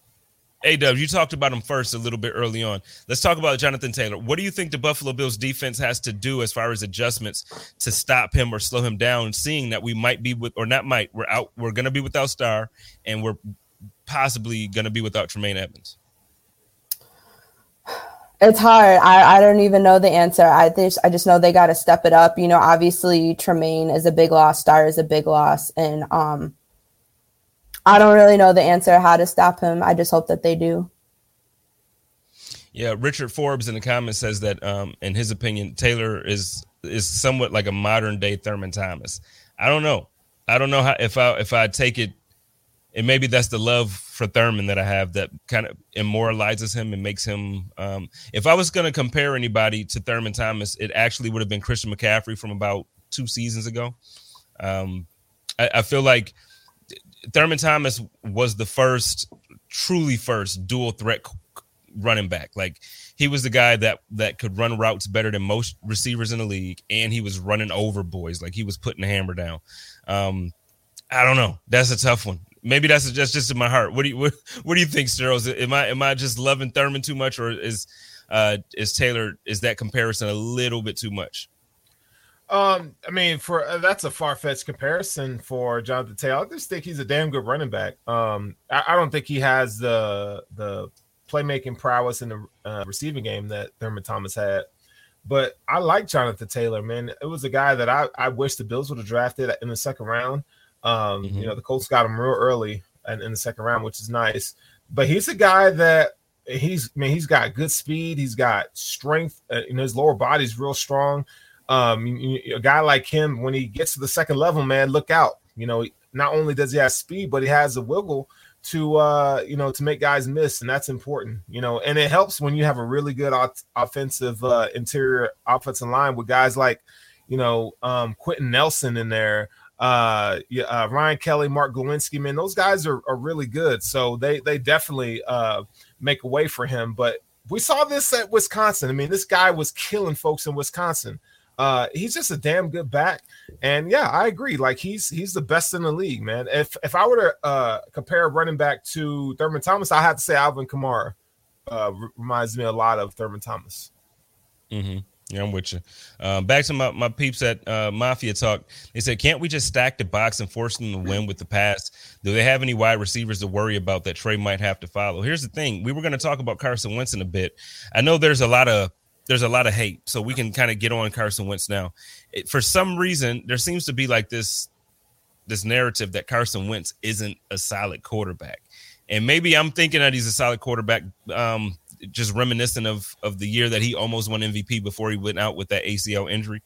A Dub, you talked about him first a little bit early on. Let's talk about Jonathan Taylor. What do you think the Buffalo Bills defense has to do as far as adjustments to stop him or slow him down, seeing that we might be with or not might, we're out, we're gonna be without Star and we're possibly gonna be without Tremaine Edmunds? It's hard. I, I don't even know the answer. I just I just know they got to step it up. You know, obviously Tremaine is a big loss. Star is a big loss, and um, I don't really know the answer how to stop him. I just hope that they do. Yeah, Richard Forbes in the comments says that, um, in his opinion, Taylor is is somewhat like a modern day Thurman Thomas. I don't know. I don't know how if I if I take it, and maybe that's the love for Thurman that I have that kind of immortalizes him and makes him. Um, if I was going to compare anybody to Thurman Thomas, it actually would have been Christian McCaffrey from about two seasons ago. Um, I, I feel like Thurman Thomas was the first, truly first dual threat running back. Like he was the guy that that could run routes better than most receivers in the league, and he was running over boys. Like he was putting the hammer down. Um, I don't know. That's a tough one. Maybe that's just just in my heart. What do you what, what do you think, Sterles? Am I am I just loving Thurman too much, or is uh is Taylor is that comparison a little bit too much? Um, I mean, for uh, that's a far fetched comparison for Jonathan Taylor. I just think he's a damn good running back. Um, I, I don't think he has the the playmaking prowess in the uh, receiving game that Thurman Thomas had. But I like Jonathan Taylor, man. It was a guy that I, I wish the Bills would have drafted in the second round. Um, mm-hmm. You know, the Colts got him real early in, in the second round, which is nice. But he's a guy that he's I mean he's got good speed, he's got strength, uh, his lower body's real strong. Um, a guy like him, when he gets to the second level, man, look out. You know, not only does he have speed, but he has a wiggle to uh, you know to make guys miss, and that's important. You know, and it helps when you have a really good offensive uh, interior offensive line with guys like you know um, Quenton Nelson in there. Uh, uh, Ryan Kelly, Mark Glowinski, man, those guys are, are really good. So they they definitely uh, make a way for him. But we saw this at Wisconsin. I mean, this guy was killing folks in Wisconsin. Uh, he's just a damn good back, and yeah, I agree. Like he's he's the best in the league, man. If if I were to uh, compare running back to Thurman Thomas, I have to say Alvin Kamara uh, reminds me a lot of Thurman Thomas. Mm-hmm. Yeah, I'm with you. Um, back to my, my peeps at uh, Mafia Talk. They said, can't we just stack the box and force them to win with the pass? Do they have any wide receivers to worry about that Trey might have to follow? Here's the thing: we were going to talk about Carson Wentz in a bit. I know there's a lot of there's a lot of hate, so we can kind of get on Carson Wentz now. It, for some reason, there seems to be like this this narrative that Carson Wentz isn't a solid quarterback, and maybe I'm thinking that he's a solid quarterback, um, just reminiscent of of the year that he almost won MVP before he went out with that ACL injury.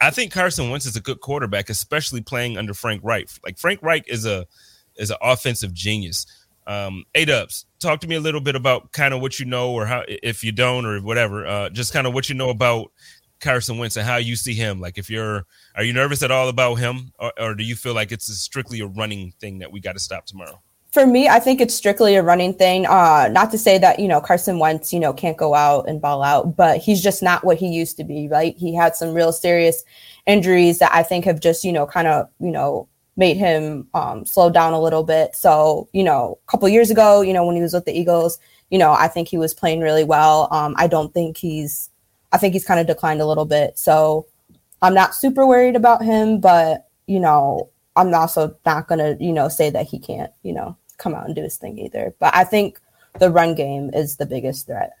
I think Carson Wentz is a good quarterback, especially playing under Frank Reich. Like Frank Reich is a is an offensive genius. Um, A Dubs, talk to me a little bit about kind of what you know, or how if you don't, or whatever, uh, just kind of what you know about Carson Wentz and how you see him. Like, if you're, are you nervous at all about him, or, or do you feel like it's strictly a running thing that we got to stop tomorrow? For me, I think it's strictly a running thing. Uh, not to say that you know Carson Wentz, you know, can't go out and ball out, but he's just not what he used to be. Right? He had some real serious injuries that I think have just you know kind of you know made him um, slow down a little bit. So, you know, a couple years ago, you know, when he was with the Eagles, you know, I think he was playing really well. Um, I don't think he's, I think he's kind of declined a little bit. So I'm not super worried about him, but, you know, I'm also not going to, you know, say that he can't, you know, come out and do his thing either. But I think the run game is the biggest threat.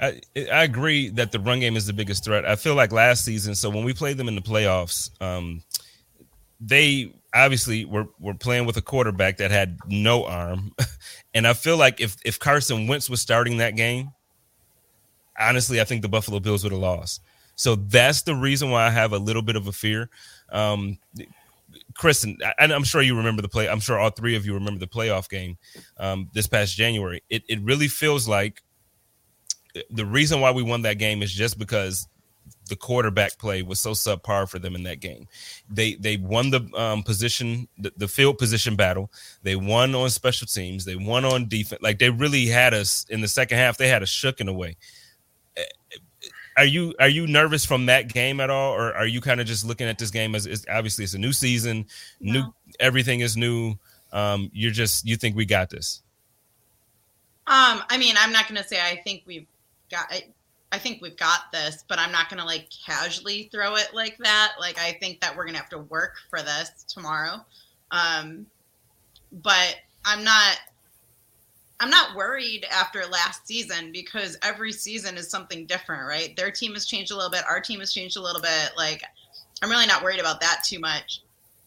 I, I agree that the run game is the biggest threat. I feel like last season, so when we played them in the playoffs, um, they obviously were, were playing with a quarterback that had no arm. *laughs* and I feel like if, if Carson Wentz was starting that game, honestly, I think the Buffalo Bills would have lost. So that's the reason why I have a little bit of a fear. Um, Kristen, and I'm sure you remember the play. I'm sure all three of you remember the playoff game um, this past January. It, it really feels like the reason why we won that game is just because the quarterback play was so subpar for them in that game. They they won the um, position, the, the, field position battle. They won on special teams. They won on defense. Like they really had us in the second half. They had us shook in a way. Are you are you nervous from that game at all, or are you kind of just looking at this game as it's, obviously it's a new season, no. new everything is new. Um, you're just you think we got this. Um, I mean, I'm not going to say I think we've got. I, I think we've got this, but I'm not going to like casually throw it like that. Like I think that we're going to have to work for this tomorrow. Um, but I'm not I'm not worried after last season because every season is something different, right? Their team has changed a little bit, our team has changed a little bit. Like I'm really not worried about that too much.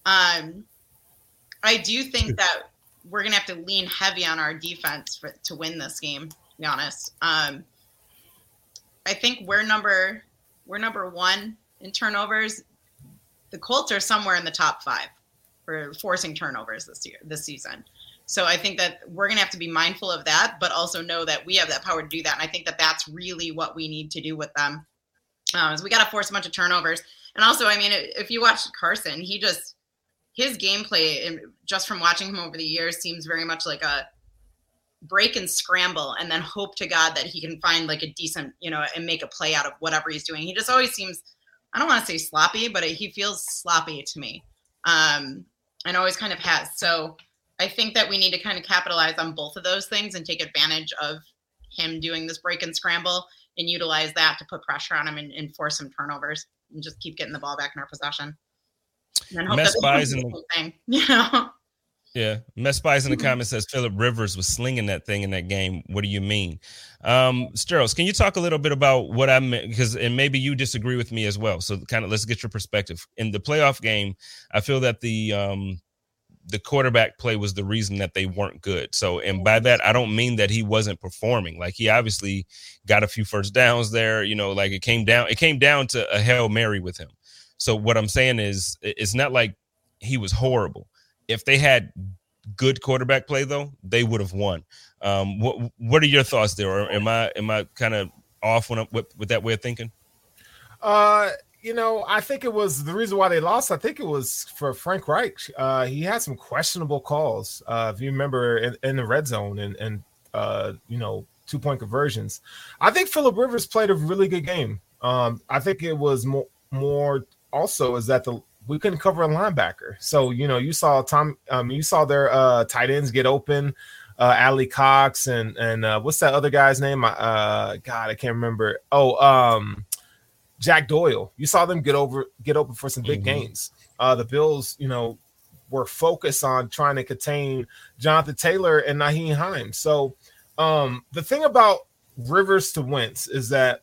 Um, I do think that we're gonna have to lean heavy on our defense for, to win this game. To be honest, um, I think we're number we're number one in turnovers. The Colts are somewhere in the top five for forcing turnovers this year, this season. So I think that we're going to have to be mindful of that, but also know that we have that power to do that. And I think that that's really what we need to do with them. Um, is we got to force a bunch of turnovers. And also, I mean, if you watch Carson, he just his gameplay, just from watching him over the years, seems very much like a break and scramble, and then hope to God that he can find like a decent, you know, and make a play out of whatever he's doing. He just always seems, I don't want to say sloppy, but he feels sloppy to me, um, and always kind of has. So I think that we need to kind of capitalize on both of those things and take advantage of him doing this break and scramble and utilize that to put pressure on him and, and force some turnovers and just keep getting the ball back in our possession. And hope Mess buys in the thing, *laughs* you know. Yeah, Mess buys in the mm-hmm. comments says Philip Rivers was slinging that thing in that game. What do you mean, um, Steros? Can you talk a little bit about what I meant? Because and maybe you disagree with me as well. So kind of let's get your perspective in the playoff game. I feel that the um, the quarterback play was the reason that they weren't good. So, and by that, I don't mean that he wasn't performing. Like he obviously got a few first downs there. You know, like it came down, it came down to a hail mary with him. So what I'm saying is, it's not like he was horrible. If they had good quarterback play though, they would have won. Um, what What are your thoughts there? Or am I am I kind of off when I'm, with, with that way of thinking? Uh, you know, I think it was the reason why they lost. I think it was for Frank Reich. Uh, he had some questionable calls. Uh, if you remember in, in the red zone and and uh, you know two point conversions. I think Philip Rivers played a really good game. Um, I think it was more more also is that the we couldn't cover a linebacker. So you know you saw Tom, um, you saw their uh, tight ends get open. Uh, Alie-Cox and and uh, what's that other guy's name? Uh, God, I can't remember. Oh, um, Jack Doyle. You saw them get over, get open for some big mm-hmm. gains. Uh, the Bills, you know, were focused on trying to contain Jonathan Taylor and Nyheim Hines. So um, the thing about Rivers to Wentz is that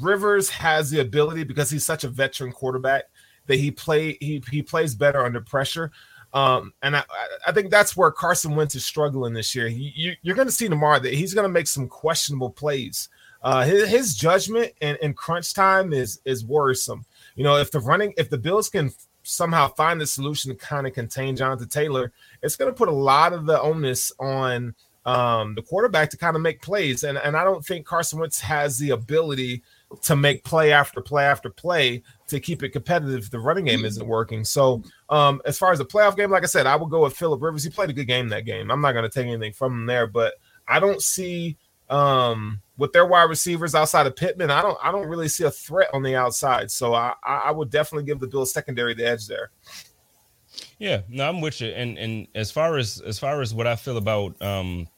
Rivers has the ability because he's such a veteran quarterback that he play he he plays better under pressure. Um, and I, I think that's where Carson Wentz is struggling this year. He, you, you're going to see tomorrow that he's going to make some questionable plays uh, his, his judgment and, and crunch time is is worrisome. You know, if the running, if the Bills can somehow find the solution to kind of contain Jonathan Taylor, it's going to put a lot of the onus on um, the quarterback to kind of make plays. And and I don't think Carson Wentz has the ability to make play after play after play to keep it competitive if the running game isn't working. So um, as far as the playoff game, like I said, I would go with Philip Rivers. He played a good game that game. I'm not going to take anything from him there, but I don't see um, with their wide receivers outside of Pittman, I don't I don't really see a threat on the outside. So I I would definitely give the Bills secondary the edge there. Yeah, no, I'm with you. And and as far as as far as what I feel about um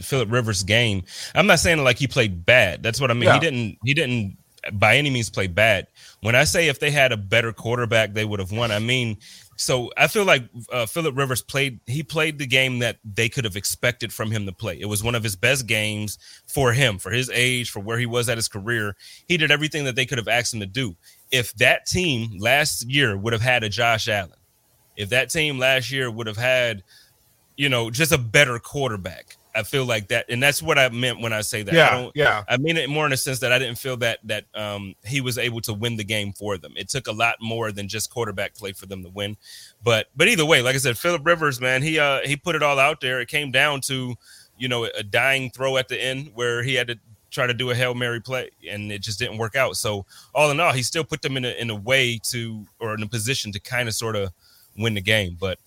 Philip Rivers game, I'm not saying like he played bad. That's what I mean. Yeah. He didn't he didn't by any means play bad. When I say if they had a better quarterback, they would have won. I mean, so I feel like uh, Philip Rivers played. He played the game that they could have expected from him to play. It was one of his best games for him, for his age, for where he was at his career. He did everything that they could have asked him to do. If that team last year would have had a Josh Allen, if that team last year would have had, you know, just a better quarterback, I feel like that, and that's what I meant when I say that. Yeah, I don't, yeah. I mean it more in a sense that I didn't feel that that um, he was able to win the game for them. It took a lot more than just quarterback play for them to win. But but either way, like I said, Philip Rivers, man, he uh he put it all out there. It came down to you know a dying throw at the end where he had to try to do a hail mary play and it just didn't work out. So all in all, he still put them in a in a way to or in a position to kind of sort of win the game. But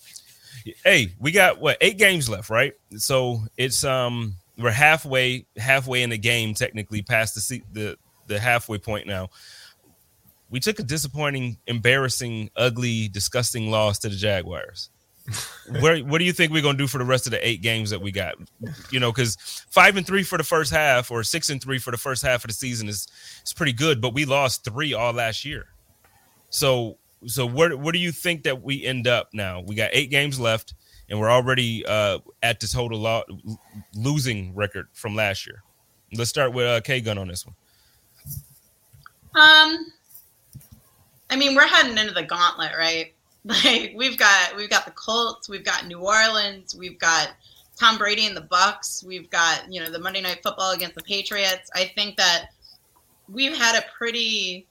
hey, we got what eight games left, right? So it's um we're halfway halfway in the game technically past the the the halfway point now. We took a disappointing, embarrassing, ugly, disgusting loss to the Jaguars. *laughs* where what do you think we're gonna do for the rest of the eight games that we got? You know, because five and three for the first half or six and three for the first half of the season is is pretty good, but we lost three all last year. So so where where do you think that we end up now? We got eight games left, and we're already uh, at the total lo- losing record from last year. Let's start with uh, K Gun on this one. Um, I mean, we're heading into the gauntlet, right? *laughs* Like we've got we've got the Colts, we've got New Orleans, we've got Tom Brady and the Bucs, we've got you know the Monday Night Football against the Patriots. I think that we've had a pretty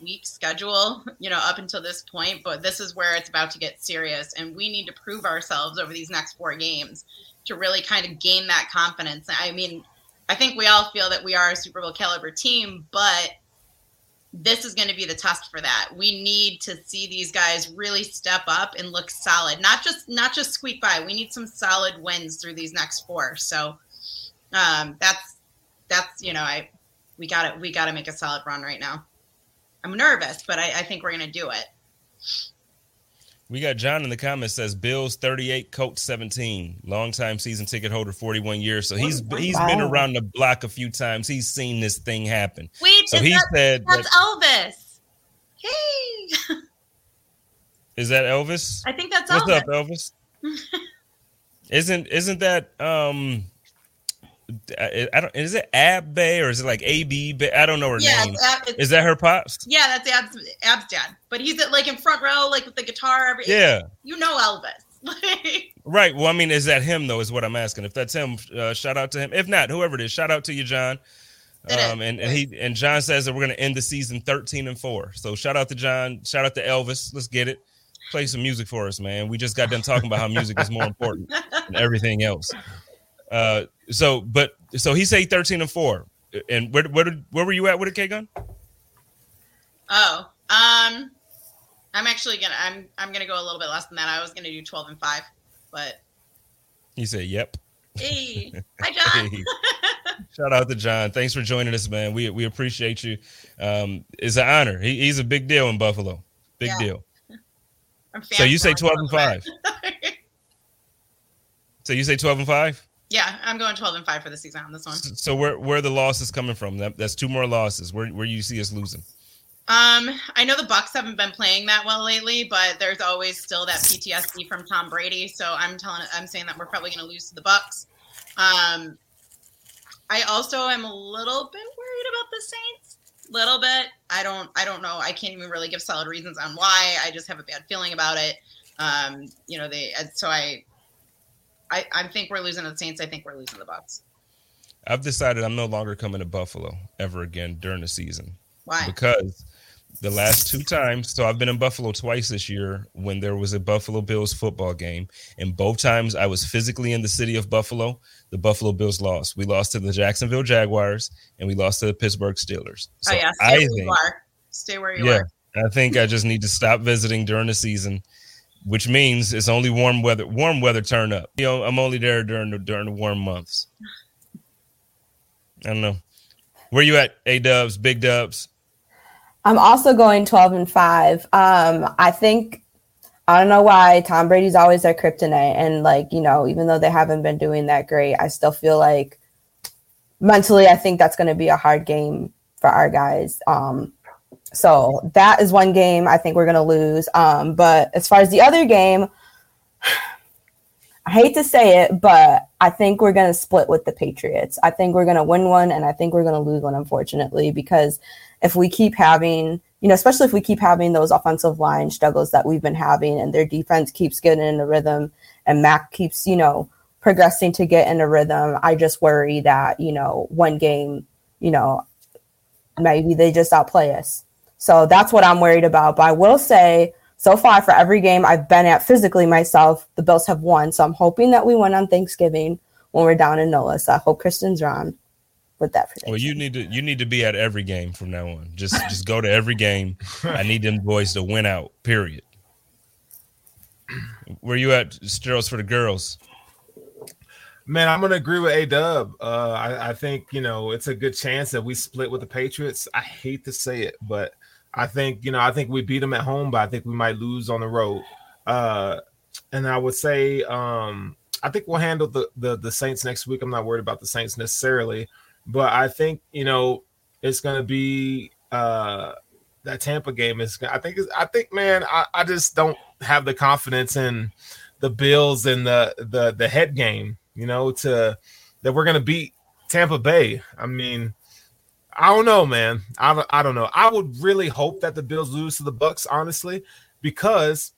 weak schedule, you know, up until this point, but this is where it's about to get serious, and we need to prove ourselves over these next four games to really kind of gain that confidence. I mean, I think we all feel that we are a Super Bowl caliber team, but this is going to be the test for that. We need to see these guys really step up and look solid. Not just not just squeak by. We need some solid wins through these next four. So um, that's that's you know I we got to we got to make a solid run right now. I'm nervous, but I, I think we're going to do it. We got John in the comments says Bills 38, Colts 17, longtime season ticket holder, 41 years. So he's he's wow. been around the block a few times. He's seen this thing happen. Wait, so he that, said that's that, Elvis. Hey, *laughs* is that Elvis? I think that's What's Elvis. up, Elvis? *laughs* isn't isn't that um I don't. Is it Ab Bay or is it like AB Bay? I don't know her yeah, name. Ab, is that her pops? Yeah, that's Ab's, Ab's dad. But he's at like in front row, like with the guitar. Every, yeah, you know Elvis. *laughs* right. Well, I mean, is that him though? Is what I'm asking. If that's him, uh, shout out to him. If not, whoever it is, shout out to you, John. Um, and, and he and John says that we're going to end the season 13 and four. So shout out to John. Shout out to Elvis. Let's get it. Play some music for us, man. We just got done talking about how music is more important than everything else. Uh, so, but so he say thirteen and four, and where where did, where were you at with a K gun? Oh, um, I'm actually gonna I'm I'm gonna go a little bit less than that. I was gonna do twelve and five, but he said, "Yep." Hey, *laughs* hi John. Hey. Shout out to John. Thanks for joining us, man. We we appreciate you. Um, it's an honor. He, he's a big deal in Buffalo. Big yeah. deal. *laughs* So you say twelve and five. so you say twelve and five. Yeah, I'm going 12 and 5 for the season on this one. So where where are the losses coming from? That, that's two more losses. Where where you see us losing? Um, I know the Bucs haven't been playing that well lately, but there's always still that PTSD from Tom Brady. So I'm telling I'm saying that we're probably going to lose to the Bucs. Um, I also am a little bit worried about the Saints. Little bit. I don't I don't know. I can't even really give solid reasons on why. I just have a bad feeling about it. Um, you know, they so I I, I think we're losing the Saints. I think we're losing the Bucs. I've decided I'm no longer coming to Buffalo ever again during the season. Why? Because the last two times, so I've been in Buffalo twice this year when there was a Buffalo Bills football game, and both times I was physically in the city of Buffalo. The Buffalo Bills lost. We lost to the Jacksonville Jaguars, and we lost to the Pittsburgh Steelers. So oh yeah, stay I where think, you are. Stay where you yeah, are. I think I just need to stop visiting during the season which means it's only warm weather. Warm weather turn up. You know, I'm only there during the during the warm months. I don't know. Where you at, A Dubs, Big Dubs? I'm also going 12 and five. Um, I think I don't know why Tom Brady's always their kryptonite, and like you know, even though they haven't been doing that great, I still feel like mentally, I think that's going to be a hard game for our guys. Um, so that is one game I think we're going to lose. Um, but as far as the other game, *sighs* I hate to say it, but I think we're going to split with the Patriots. I think we're going to win one and I think we're going to lose one, unfortunately, because if we keep having, you know, especially if we keep having those offensive line struggles that we've been having and their defense keeps getting in the rhythm and Mac keeps, you know, progressing to get in a rhythm, I just worry that, you know, one game, you know, maybe they just outplay us. So that's what I'm worried about. But I will say, so far for every game I've been at physically myself, the Bills have won. So I'm hoping that we win on Thanksgiving when we're down in NOLA. So I hope Kristen's wrong with that. Prediction. Well, you need to you need to be at every game from now on. Just just go to every game. I need them boys to win out. Period. Where you at, Steros, for the girls? Man, I'm gonna agree with A Dub. Uh, I, I, think you know it's a good chance that we split with the Patriots. I hate to say it, but I think you know I think we beat them at home, but I think we might lose on the road. Uh, and I would say um, I think we'll handle the, the the Saints next week. I'm not worried about the Saints necessarily, but I think you know it's to be uh, that Tampa game is. I think I think man, I, I just don't have the confidence in the Bills and the the the head game. You know, to that we're going to beat Tampa Bay. I mean. I don't know, man. I, I don't know. I would really hope that the Bills lose to the Bucs, honestly, because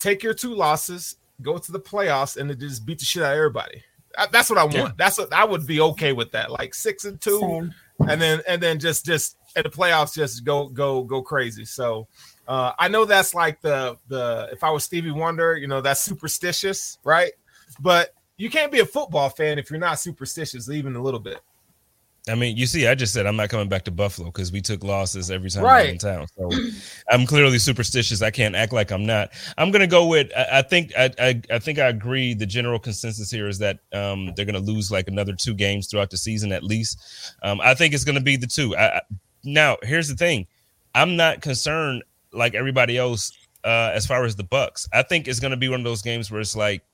take your two losses, go to the playoffs, and just beat the shit out of everybody. That's what I want. Yeah. That's what I would be okay with that. Like six and two, Same. and then and then just just in the playoffs, just go go go crazy. So uh, I know that's like the the if I was Stevie Wonder, you know, that's superstitious, right? But you can't be a football fan if you're not superstitious, even a little bit. I mean, you see, I just said I'm not coming back to Buffalo because we took losses every time right. I'm in town. So *clears throat* I'm clearly superstitious. I can't act like I'm not. I'm gonna go with. I, I think. I, I, I think I agree. The general consensus here is that um, they're gonna lose like another two games throughout the season at least. Um, I think it's gonna be the two. I, now, here's the thing. I'm not concerned like everybody else uh, as far as the Bucs. I think it's gonna be one of those games where it's like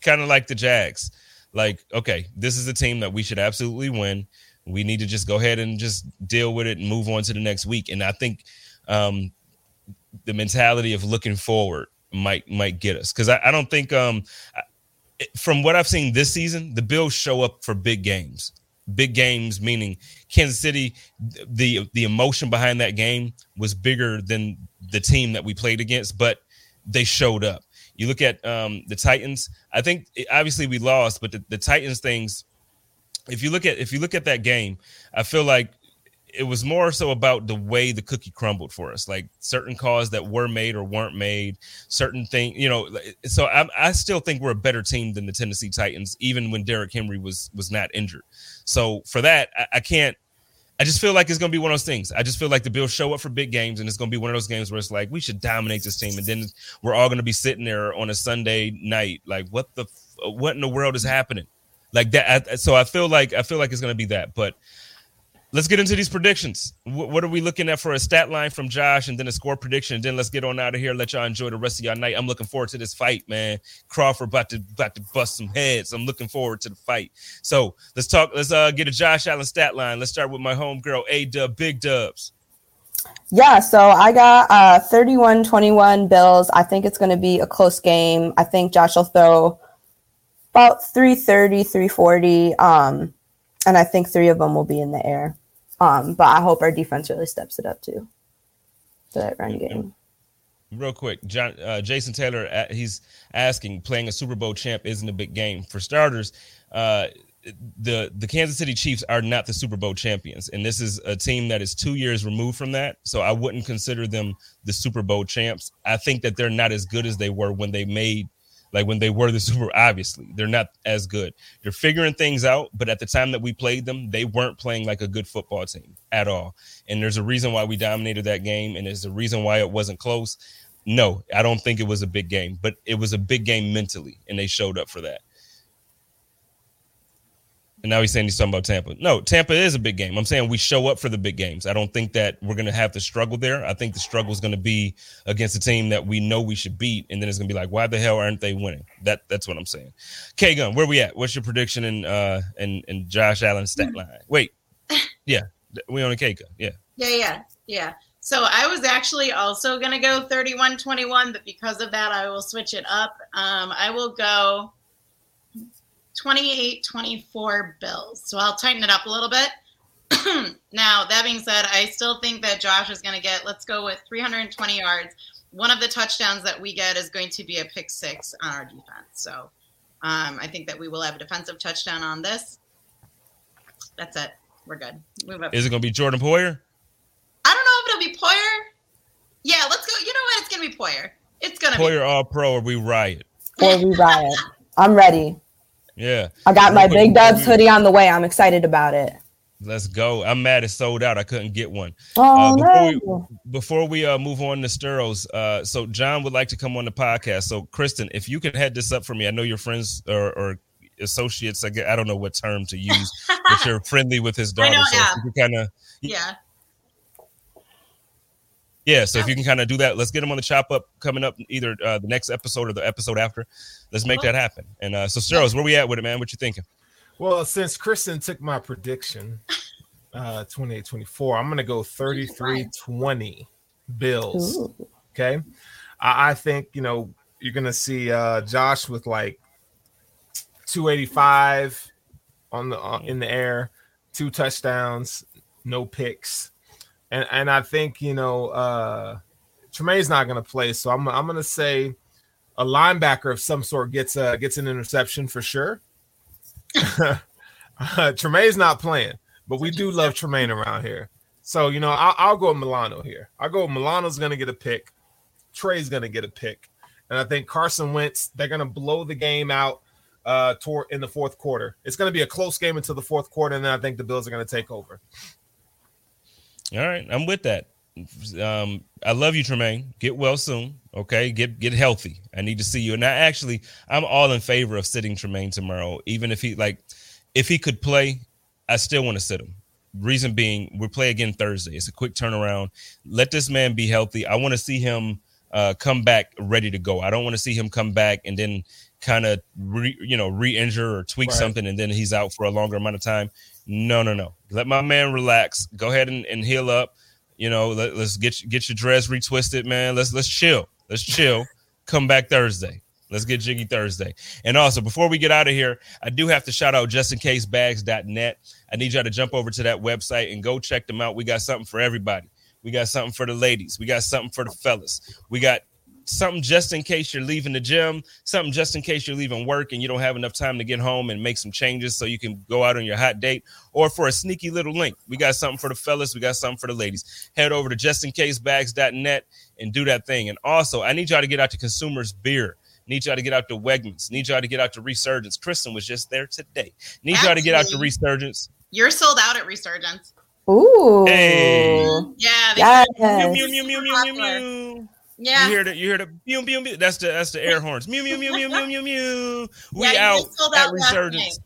kind of like the Jags like, okay, this is a team that we should absolutely win. We need to just go ahead and just deal with it and move on to the next week. And I think um, the mentality of looking forward might might get us because I, I, don't think um, from what I've seen this season, the Bills show up for big games. Big games meaning Kansas City. The the emotion behind that game was bigger than the team that we played against, but they showed up. You look at um, the Titans. I think obviously we lost, but the, the Titans things. If you look at if you look at that game, I feel like it was more so about the way the cookie crumbled for us like certain calls that were made or weren't made certain things you know so I, I still think we're a better team than the tennessee titans even when Derrick henry was was not injured so for that I, I can't I just feel like it's going to be one of those things. I just feel like the Bills show up for big games, and it's going to be one of those games where it's like we should dominate this team, and then we're all going to be sitting there on a Sunday night, like what the what in the world is happening, like that. So I feel like I feel like it's going to be that, but let's get into these predictions. what are we looking at for a stat line from Josh and then a score prediction? Then let's get on out of here. Let y'all enjoy the rest of y'all night. I'm looking forward to this fight, man. Crawford about to about to bust some heads. I'm looking forward to the fight. So let's talk. Let's uh get a Josh Allen stat line. Let's start with my homegirl, A Dub, Big Dubs. Yeah, so I got uh 31 21 Bills. I think it's going to be a close game. I think Josh will throw about 330, 340. Um, and I think three of them will be in the air. Um, but I hope our defense really steps it up too for that run game. Real quick, John, uh, Jason Taylor, uh, he's asking, playing a Super Bowl champ isn't a big game. For starters, uh, the the Kansas City Chiefs are not the Super Bowl champions, and this is a team that is two years removed from that. So I wouldn't consider them the Super Bowl champs. I think that they're not as good as they were when they made like when they were the super obviously they're not as good. They're figuring things out but at the time that we played them they weren't playing like a good football team at all. And there's a reason why we dominated that game and there's a reason why it wasn't close. No i don't think it was a big game but it was a big game mentally and they showed up for that and now he's saying he's talking about Tampa. No, Tampa is a big game. I'm saying we show up for the big games. I don't think that we're going to have to struggle there. I think the struggle is going to be against a team that we know we should beat, and then it's going to be like, why the hell aren't they winning? That that's what I'm saying. K Gun, where we at? What's your prediction in uh in, in Josh Allen's stat line? Wait, yeah, we on a K Gun. Yeah, yeah, yeah, yeah. So I was actually also going to go 31-21, but because of that, I will switch it up. Um, I will go 28 24 Bills. So I'll tighten it up a little bit. *clears throat* now, that being said, I still think that Josh is going to get, let's go with 320 yards. One of the touchdowns that we get is going to be a pick six on our defense. So um, I think that we will have a defensive touchdown on this. That's it. We're good. Move up. Is it going to be Jordan Poyer? I don't know if it'll be Poyer. Yeah, let's go. You know what? It's going to be Poyer. It's going to be Poyer all pro or we riot. Or we riot. I'm ready. Yeah. I got my Big Dubs hoodie on the way. I'm excited about it. Let's go. I'm mad it's sold out. I couldn't get one. Oh, uh, before, no. we, before we uh, move on to Sturros, uh, so John would like to come on the podcast. So, Kristen, if you could head this up for me, I know your friends or, or associates, I, get, I don't know what term to use, but *laughs* you're friendly with his daughter. So kind of. Yeah. Yeah, so if you can kind of do that, let's get them on the chop up coming up either uh, the next episode or the episode after. Let's make that happen. And uh, so, Sterles, where we at with it, man? What you thinking? Well, since Kristen took my prediction, uh 28-24, I'm gonna go 33-20 Bills. Ooh. Okay. I, I think you know you're gonna see uh Josh with like 285 on the uh, in the air, two touchdowns, no picks, and and I think you know uh Tremaine's not gonna play, so I'm I'm gonna say a linebacker of some sort gets uh gets an interception for sure. *laughs* uh, Tremaine's not playing, but we do love Tremaine around here. So you know I'll, I'll go Milano here. I'll go Milano's gonna get a pick. Trey's gonna get a pick, and I think Carson Wentz they're gonna blow the game out uh toward in the fourth quarter. It's gonna be a close game until the fourth quarter, and then I think the Bills are gonna take over. All right, I'm with that. Um, I love you, Tremaine. Get well soon. Okay, get get healthy. I need to see you. And I actually, I'm all in favor of sitting Tremaine tomorrow, even if he like, if he could play, I still want to sit him. Reason being, we play again Thursday. It's a quick turnaround. Let this man be healthy. I want to see him uh, come back ready to go. I don't want to see him come back and then kind of re, you know re-injure or tweak Right. something and then he's out for a longer amount of time. No, no, no. Let my man relax. Go ahead and, and heal up. You know, let, us get get your dress retwisted, man. Let's let's chill. Let's chill. Come back Thursday. Let's get jiggy Thursday. And also, before we get out of here, I do have to shout out justincasebags.net. I need y'all to jump over to that website and go check them out. We got something for everybody. We got something for the ladies. We got something for the fellas. We got something just in case you're leaving the gym, something just in case you're leaving work and you don't have enough time to get home and make some changes so you can go out on your hot date, or for a sneaky little link. We got something for the fellas, we got something for the ladies. Head over to justincasebags.net and do that thing. And also, I need y'all to get out to Consumers Beer. Need y'all to get out to Wegmans. Need y'all to get out to Resurgence. Kristen was just there today. Need y'all to get out to Resurgence. You're sold out at Resurgence. Ooh. Hey. Yeah. They Yes. Mew, mew, mew, mew, mew, mew, mew. Yeah. You hear the you hear the mew mew mew. That's the that's the air horns. Mew mew mew mew mew mew mew. We Yeah, out at Resurgence.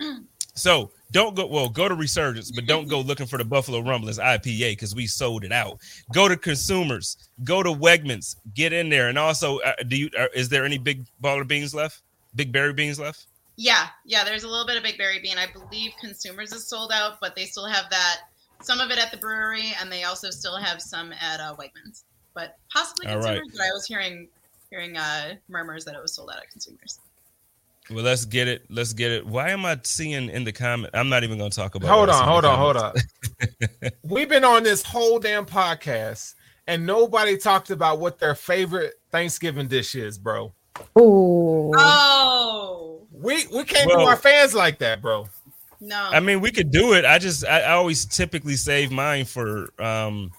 *clears throat* So don't go well. Go to Resurgence, but don't go looking for the Buffalo Rumblings IPA because we sold it out. Go to consumers. Go to Wegmans. Get in there. And also, uh, do you uh, is there any big baller beans left? Big berry beans left? Yeah, yeah. There's a little bit of Big Berry Bean. I believe Consumers is sold out, but they still have that. Some of it at the brewery, and they also still have some at uh, Wegmans. But possibly All Consumers. right. But I was hearing hearing uh, murmurs that it was sold out at Consumers. Well, let's get it. Let's get it. Why am I seeing in the comment? I'm not even going to talk about. Hold on, hold on, hold *laughs* on. We've been on this whole damn podcast, and nobody talked about what their favorite Thanksgiving dish is, bro. Ooh. Oh We we can't Well- do our fans like that, bro. no! I mean, we could do it. I just, I, I always typically save mine for, um,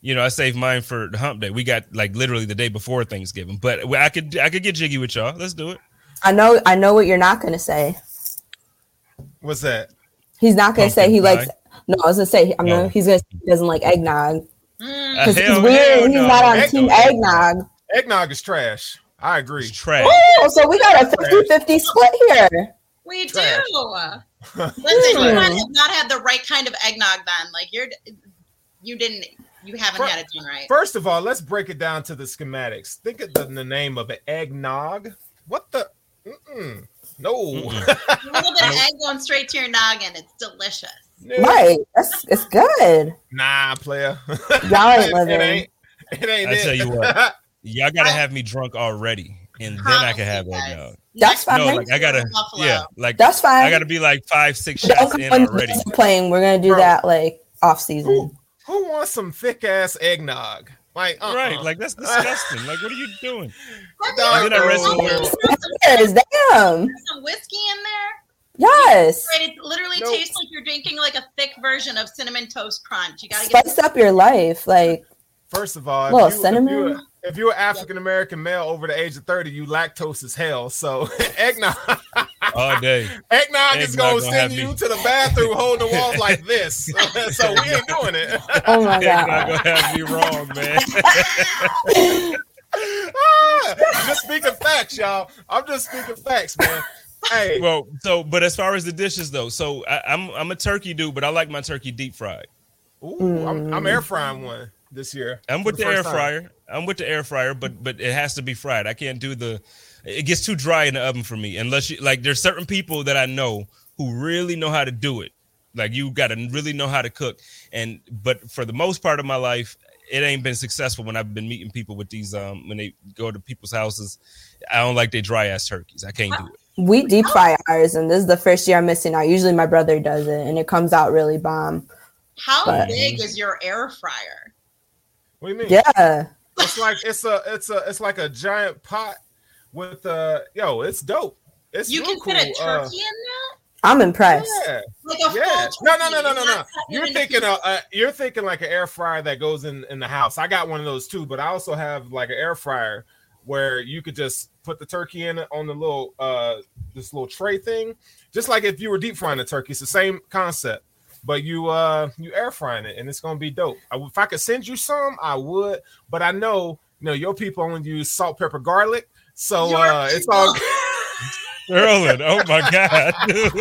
you know, I saved mine for the hump day. We got like literally the day before Thanksgiving, but I could, I could get jiggy with y'all. Let's do it. I know I know what you're not gonna say. What's that? He's not gonna say he pie? likes no, I was gonna say I'm No. gonna, he's gonna say he doesn't like eggnog. Mm. Uh, Because he's hell- weird. hell He's no. not on Egg- team eggnog. Eggnog is trash. I agree. It's trash. Oh, so we got a 50-50 split here. we do. Listen, you might *laughs* have not had the right kind of eggnog then. Like you're, you didn't, you haven't Fir- had it done right. First of all, let's break it down to the schematics. Think of the, the name of it, eggnog. What the? Mm-mm. No. Mm-mm. *laughs* A little bit of egg going straight to your noggin. It's delicious. No. Right. That's it's good. Nah, player. Y'all ain't *laughs* it, living. it ain't. It ain't. I it. tell you what. *laughs* Y'all gotta have me drunk already, and then I can have Promise you eggnog. That's fine. No, like I gotta, Buffalo. yeah, like That's fine. I gotta be like five, six shots come in when already. playing. We're gonna do Bro. that like off season. Who, who wants some thick ass eggnog? Like, uh-uh. Right, like that's disgusting. like, what are you doing? Dog, And then I read no. somewhere- Yes, damn. some whiskey in there. Yes. Right, it literally Nope. tastes like you're drinking like a thick version of cinnamon toast crunch. You gotta get Spice up your life. Like First of all, Little if you, cinnamon? If you're, if you're an African American male over the age of 30, you lactose as hell. So *laughs* eggnog, *laughs* All day. eggnog is Eggnog gonna gonna send you me- to the bathroom holding the walls like this. *laughs* *laughs* so we ain't doing it. oh my You're not gonna have me wrong, man. *laughs* Ah, just speaking facts, y'all. I'm just speaking facts, man. Hey, well, so but as far as the dishes though, so I, I'm I'm a turkey dude, but I like my turkey deep fried. ooh, I'm, I'm Mm. air frying one. this year. I'm with the, air first time. fryer. I'm with the air fryer, but but it has to be fried. I can't do the. It gets too dry in the oven for me unless you like. There's certain people that I know who really know how to do it. Like you got to really know how to cook. And but for the most part of my life, it ain't been successful when I've been meeting people with these. Um, when they go to people's houses, I don't like they dry ass turkeys. I can't do it. We deep fry ours, and this is the first year I'm missing out. Usually my brother does it, and it comes out really bomb. How But- big is your air fryer? What do you mean? Yeah, It's like it's a it's a it's like a giant pot with uh yo, it's dope. It's You can cool. fit a Uh, in that? I'm impressed. yeah, Like a yeah. No, no, no, no, no, no. You're thinking pieces. uh, uh, you're thinking like an air fryer that goes in in the house. I got one of those too, but I also have like an air fryer where you could just put the turkey in it on the little uh this little tray thing, just like if you were deep frying the turkey. It's the same concept, but you uh you air frying it, and it's gonna be dope. I, if I could send you some, I would, but I know you know your people only use salt, pepper, garlic, so uh it's all. people. *laughs* Erlen, oh my god. *laughs* Listen,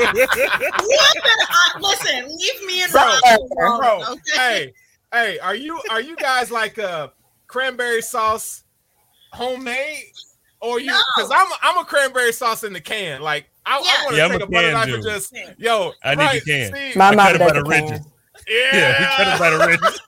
uh, listen, leave me in bro, the bro. okay? Hey, hey, are you are you guys like uh cranberry sauce homemade? Or you No. because I'm I'm a cranberry sauce in the can. Like I, Yeah. I want to Yeah, I'm take a a butter can knife and just yo. I need right, the can. Steve, My I mom cut it does by the the ridges. yeah, Yeah, we cut it by the ridges.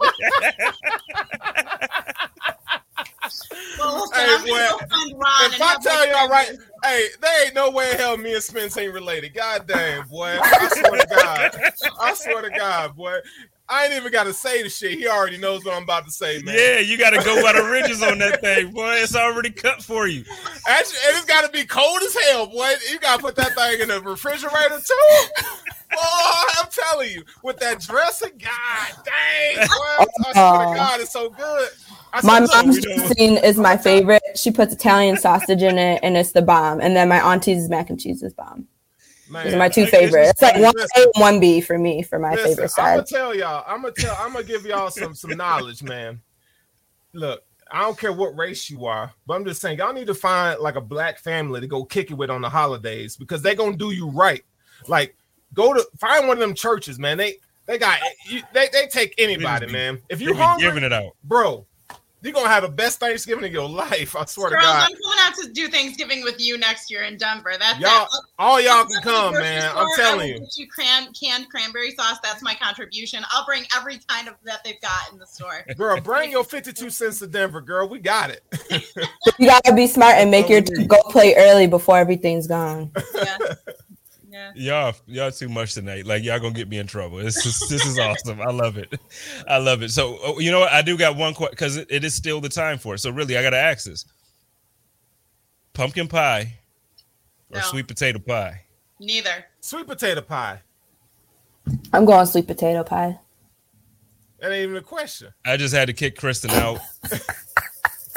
Well, listen, Hey, I'm gonna well, go Ron If and I tell my y'all right, friends- hey, there ain't no way in hell me and Spence ain't related. God damn, boy. I swear to God. I swear to God, boy. I ain't even got to say the shit. He already knows what I'm about to say, man. Yeah, you got to go by the ridges on that thing, boy. It's already cut for you. Actually, and it's got to be cold as hell, boy. You got to put that thing in the refrigerator too. Oh, I'm telling you, with that dressing, god dang, boy, I swear to uh-huh. God, it's so good. I My mom's dressing is my favorite. She puts Italian sausage in it, and it's the bomb. And then my auntie's mac and cheese is bomb. man, Those are my two favorites. It's like one A, and one B for me for my listen, favorite side. I'm gonna tell y'all. I'm gonna tell. I'm gonna give y'all some some knowledge, man. Look, I don't care what race you are, but I'm just saying y'all need to find like a black family to go kick it with on the holidays because they're gonna do you right. Like, go to find one of them churches, man. They they got you, they they take anybody, man. If You you be hungry, giving it out. bro, you're gonna have the best Thanksgiving of your life. I swear Girls, to God. I'm coming out to do Thanksgiving with you next year in Denver. That's Y'all, it. all y'all can go to the come, man. store, I'm I telling will you. You cran- canned cranberry sauce. That's my contribution. I'll bring every kind of that they've got in the store. Girl, bring your 52 cents to Denver, girl. We got it. You gotta be smart and make your Totally. go play early before everything's gone. Yeah. Yeah. Y'all, y'all too much tonight. Like y'all gonna get me in trouble. This is this is awesome. I love it. I love it. So oh, you know what? I do got one question because it, it is still the time for it. So really, I gotta ask this: pumpkin pie or No. sweet potato pie? Neither. Sweet potato pie. I'm going sweet potato pie. That ain't even a question. I just had to kick Kristen out. *laughs*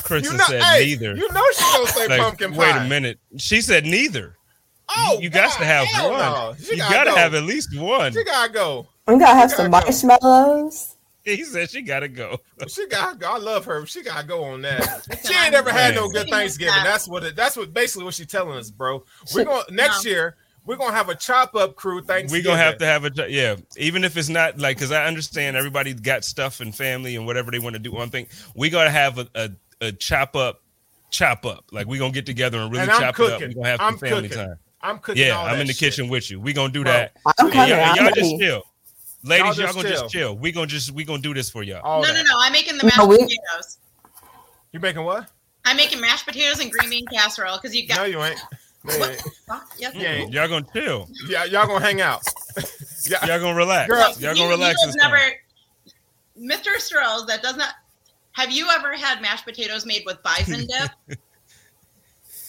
Kristen You know, said hey, neither. you know she gonna say Like, pumpkin pie. wait a minute. She said neither. Oh, you got to have one. no. You gotta gotta go. have at least one. She gotta go. We gotta have You some gotta go. marshmallows. He said she gotta go. *laughs* She gotta go. I love her. She gotta go on that. *laughs* She ain't I'm never had no good Thanksgiving. That's what it. That's what basically what she's telling us, bro. We're going to next No. year. We're gonna have a chop up crew. Thanksgiving. We're gonna have to have a yeah, even if it's not like because I understand everybody got stuff and family and whatever they want to do one thing. We gotta have a, a, a chop up, chop up. Like we're gonna get together and really And I'm chop it up. We're gonna have I'm some family cooking. time. I'm cooking. Yeah, all I'm that in the shit. kitchen with you. We gonna do Bro, that. I'm coming. y'all, I'm y'all just chill. Ladies, Y'all y'all, gonna chill. just chill. We gonna just we gonna do this for y'all. All no, that. no, no. I'm making the mashed No, we- potatoes. You making what? I'm making mashed potatoes and green bean casserole because you got. No, you ain't. *laughs* No, you ain't. Fuck, yes, Yeah. Y'all gonna chill. Yeah, y'all gonna hang out. *laughs* yeah, Y'all gonna relax. Girl, y'all You- gonna relax. you This never. Mr. Strohs, that does not. Have you ever had mashed potatoes made with bison dip? *laughs*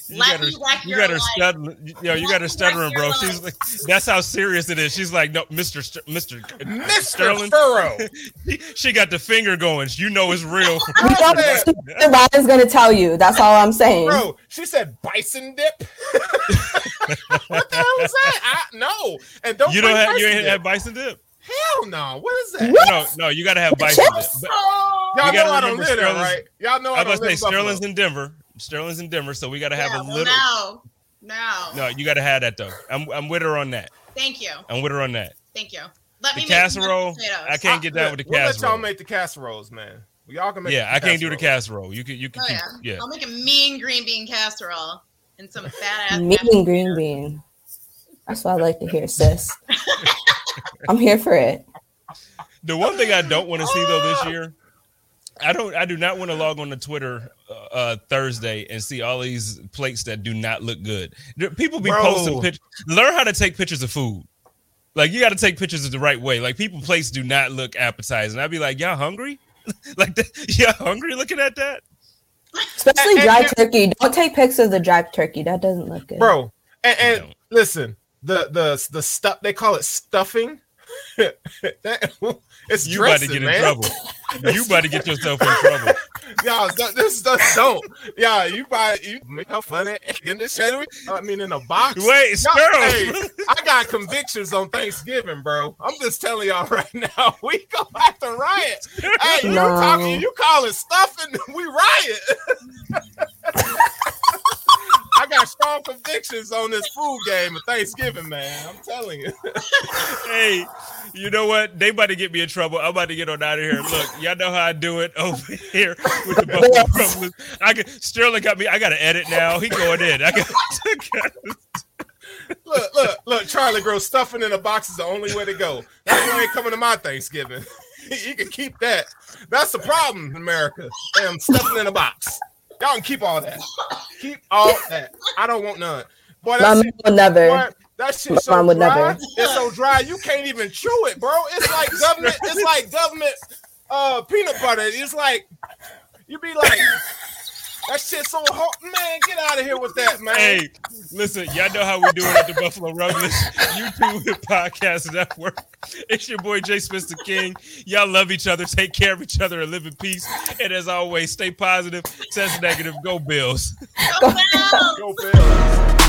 You Let got her, me wreck you your got her life. stuttering. Yo, you got her stuttering, bro. your She's like, that's how serious it is. She's like, no, Mister, St- Mister, *laughs* Mr. Sterling. Furrow. *laughs* She got the finger going. You know it's real. *laughs* We don't Ryan's gonna tell you. That's all I'm saying. Bro, she said bison dip. what the hell is that? I, no, and don't you don't have you ain't dip. had bison dip. Hell no. What is that? What? No, no, you got to have bison dip. chips? But Oh, Y'all know gotta I don't remember live there, Sterling's- right? Y'all know I, I don't was live say in Buffalo. Sterling's in Denver. Sterling's in Denver, so we got to have yeah, a well, little. no, no, No, you got to have that though. I'm I'm with her on that. Thank you, I'm with her on that. thank you. Let The me make some casserole, mashed. I can't get down with the we'll let y'all make the casseroles, man. Y'all can make. Yeah, I can't do the casserole. You can, you can, Oh keep, yeah. yeah. I'll make a mean green bean casserole and some fat ass. Mean green bean. That's what I like to hear, sis. *laughs* *laughs* I'm here for it. The one thing I don't want to see though this year, I don't, I do not want to log on to Twitter uh, uh, Thursday and see all these plates that do not look good. People be Bro. posting pictures. Learn how to take pictures of food. Like you got to take pictures of the right way. Like people plates do not look appetizing. I'd be like, y'all hungry? *laughs* like that, *laughs* y'all hungry looking at that? Especially dry turkey. Don't take pics of the dry turkey. That doesn't look good. bro. And, and listen, the the the stuff they call it stuffing. *laughs* that, it's You about to dressing, get in trouble. You about to get yourself in trouble. *laughs* Y'all, th- this stuff don't. Yeah, you buy you make how funny in the sandwich. I mean, in a box. Wait, Y'all- sparrow. hey, I got convictions on Thanksgiving, bro. I'm just telling y'all *laughs* right now, we go have to riot. Hey, you No. talking? You call it stuffing? We riot. I got strong convictions on this food game of Thanksgiving, man. I'm telling you. *laughs* hey, you know what? They about to get me in trouble. I'm about to get on out of here. Look, y'all know how I do it over here with the Buffalo *laughs* Rumblings. I can Sterling got me. I got to edit now. He going in. I got. *laughs* Look, look, look. Charlie Grow stuffing in a box is the only way to go. That's why ain't coming to my Thanksgiving. you can keep that. That's the problem, in America. Damn, stuffing in a box. Y'all can keep all that. Keep all that. I don't want none. Boy, that shit, never. boy, that shit so dry. never. It's so dry you can't even chew it, bro. It's like *laughs* government. It's like government uh peanut butter. It's like you be like that shit so hot, man. Get out of here with that, man. hey, listen, y'all know how we do it at the Buffalo Rumblings YouTube and Podcast Network. It's your boy Jay Spencer King. Y'all love each other, take care of each other, and live in peace. And as always, stay positive, test negative, go Bills. Go Bills! Go Bills.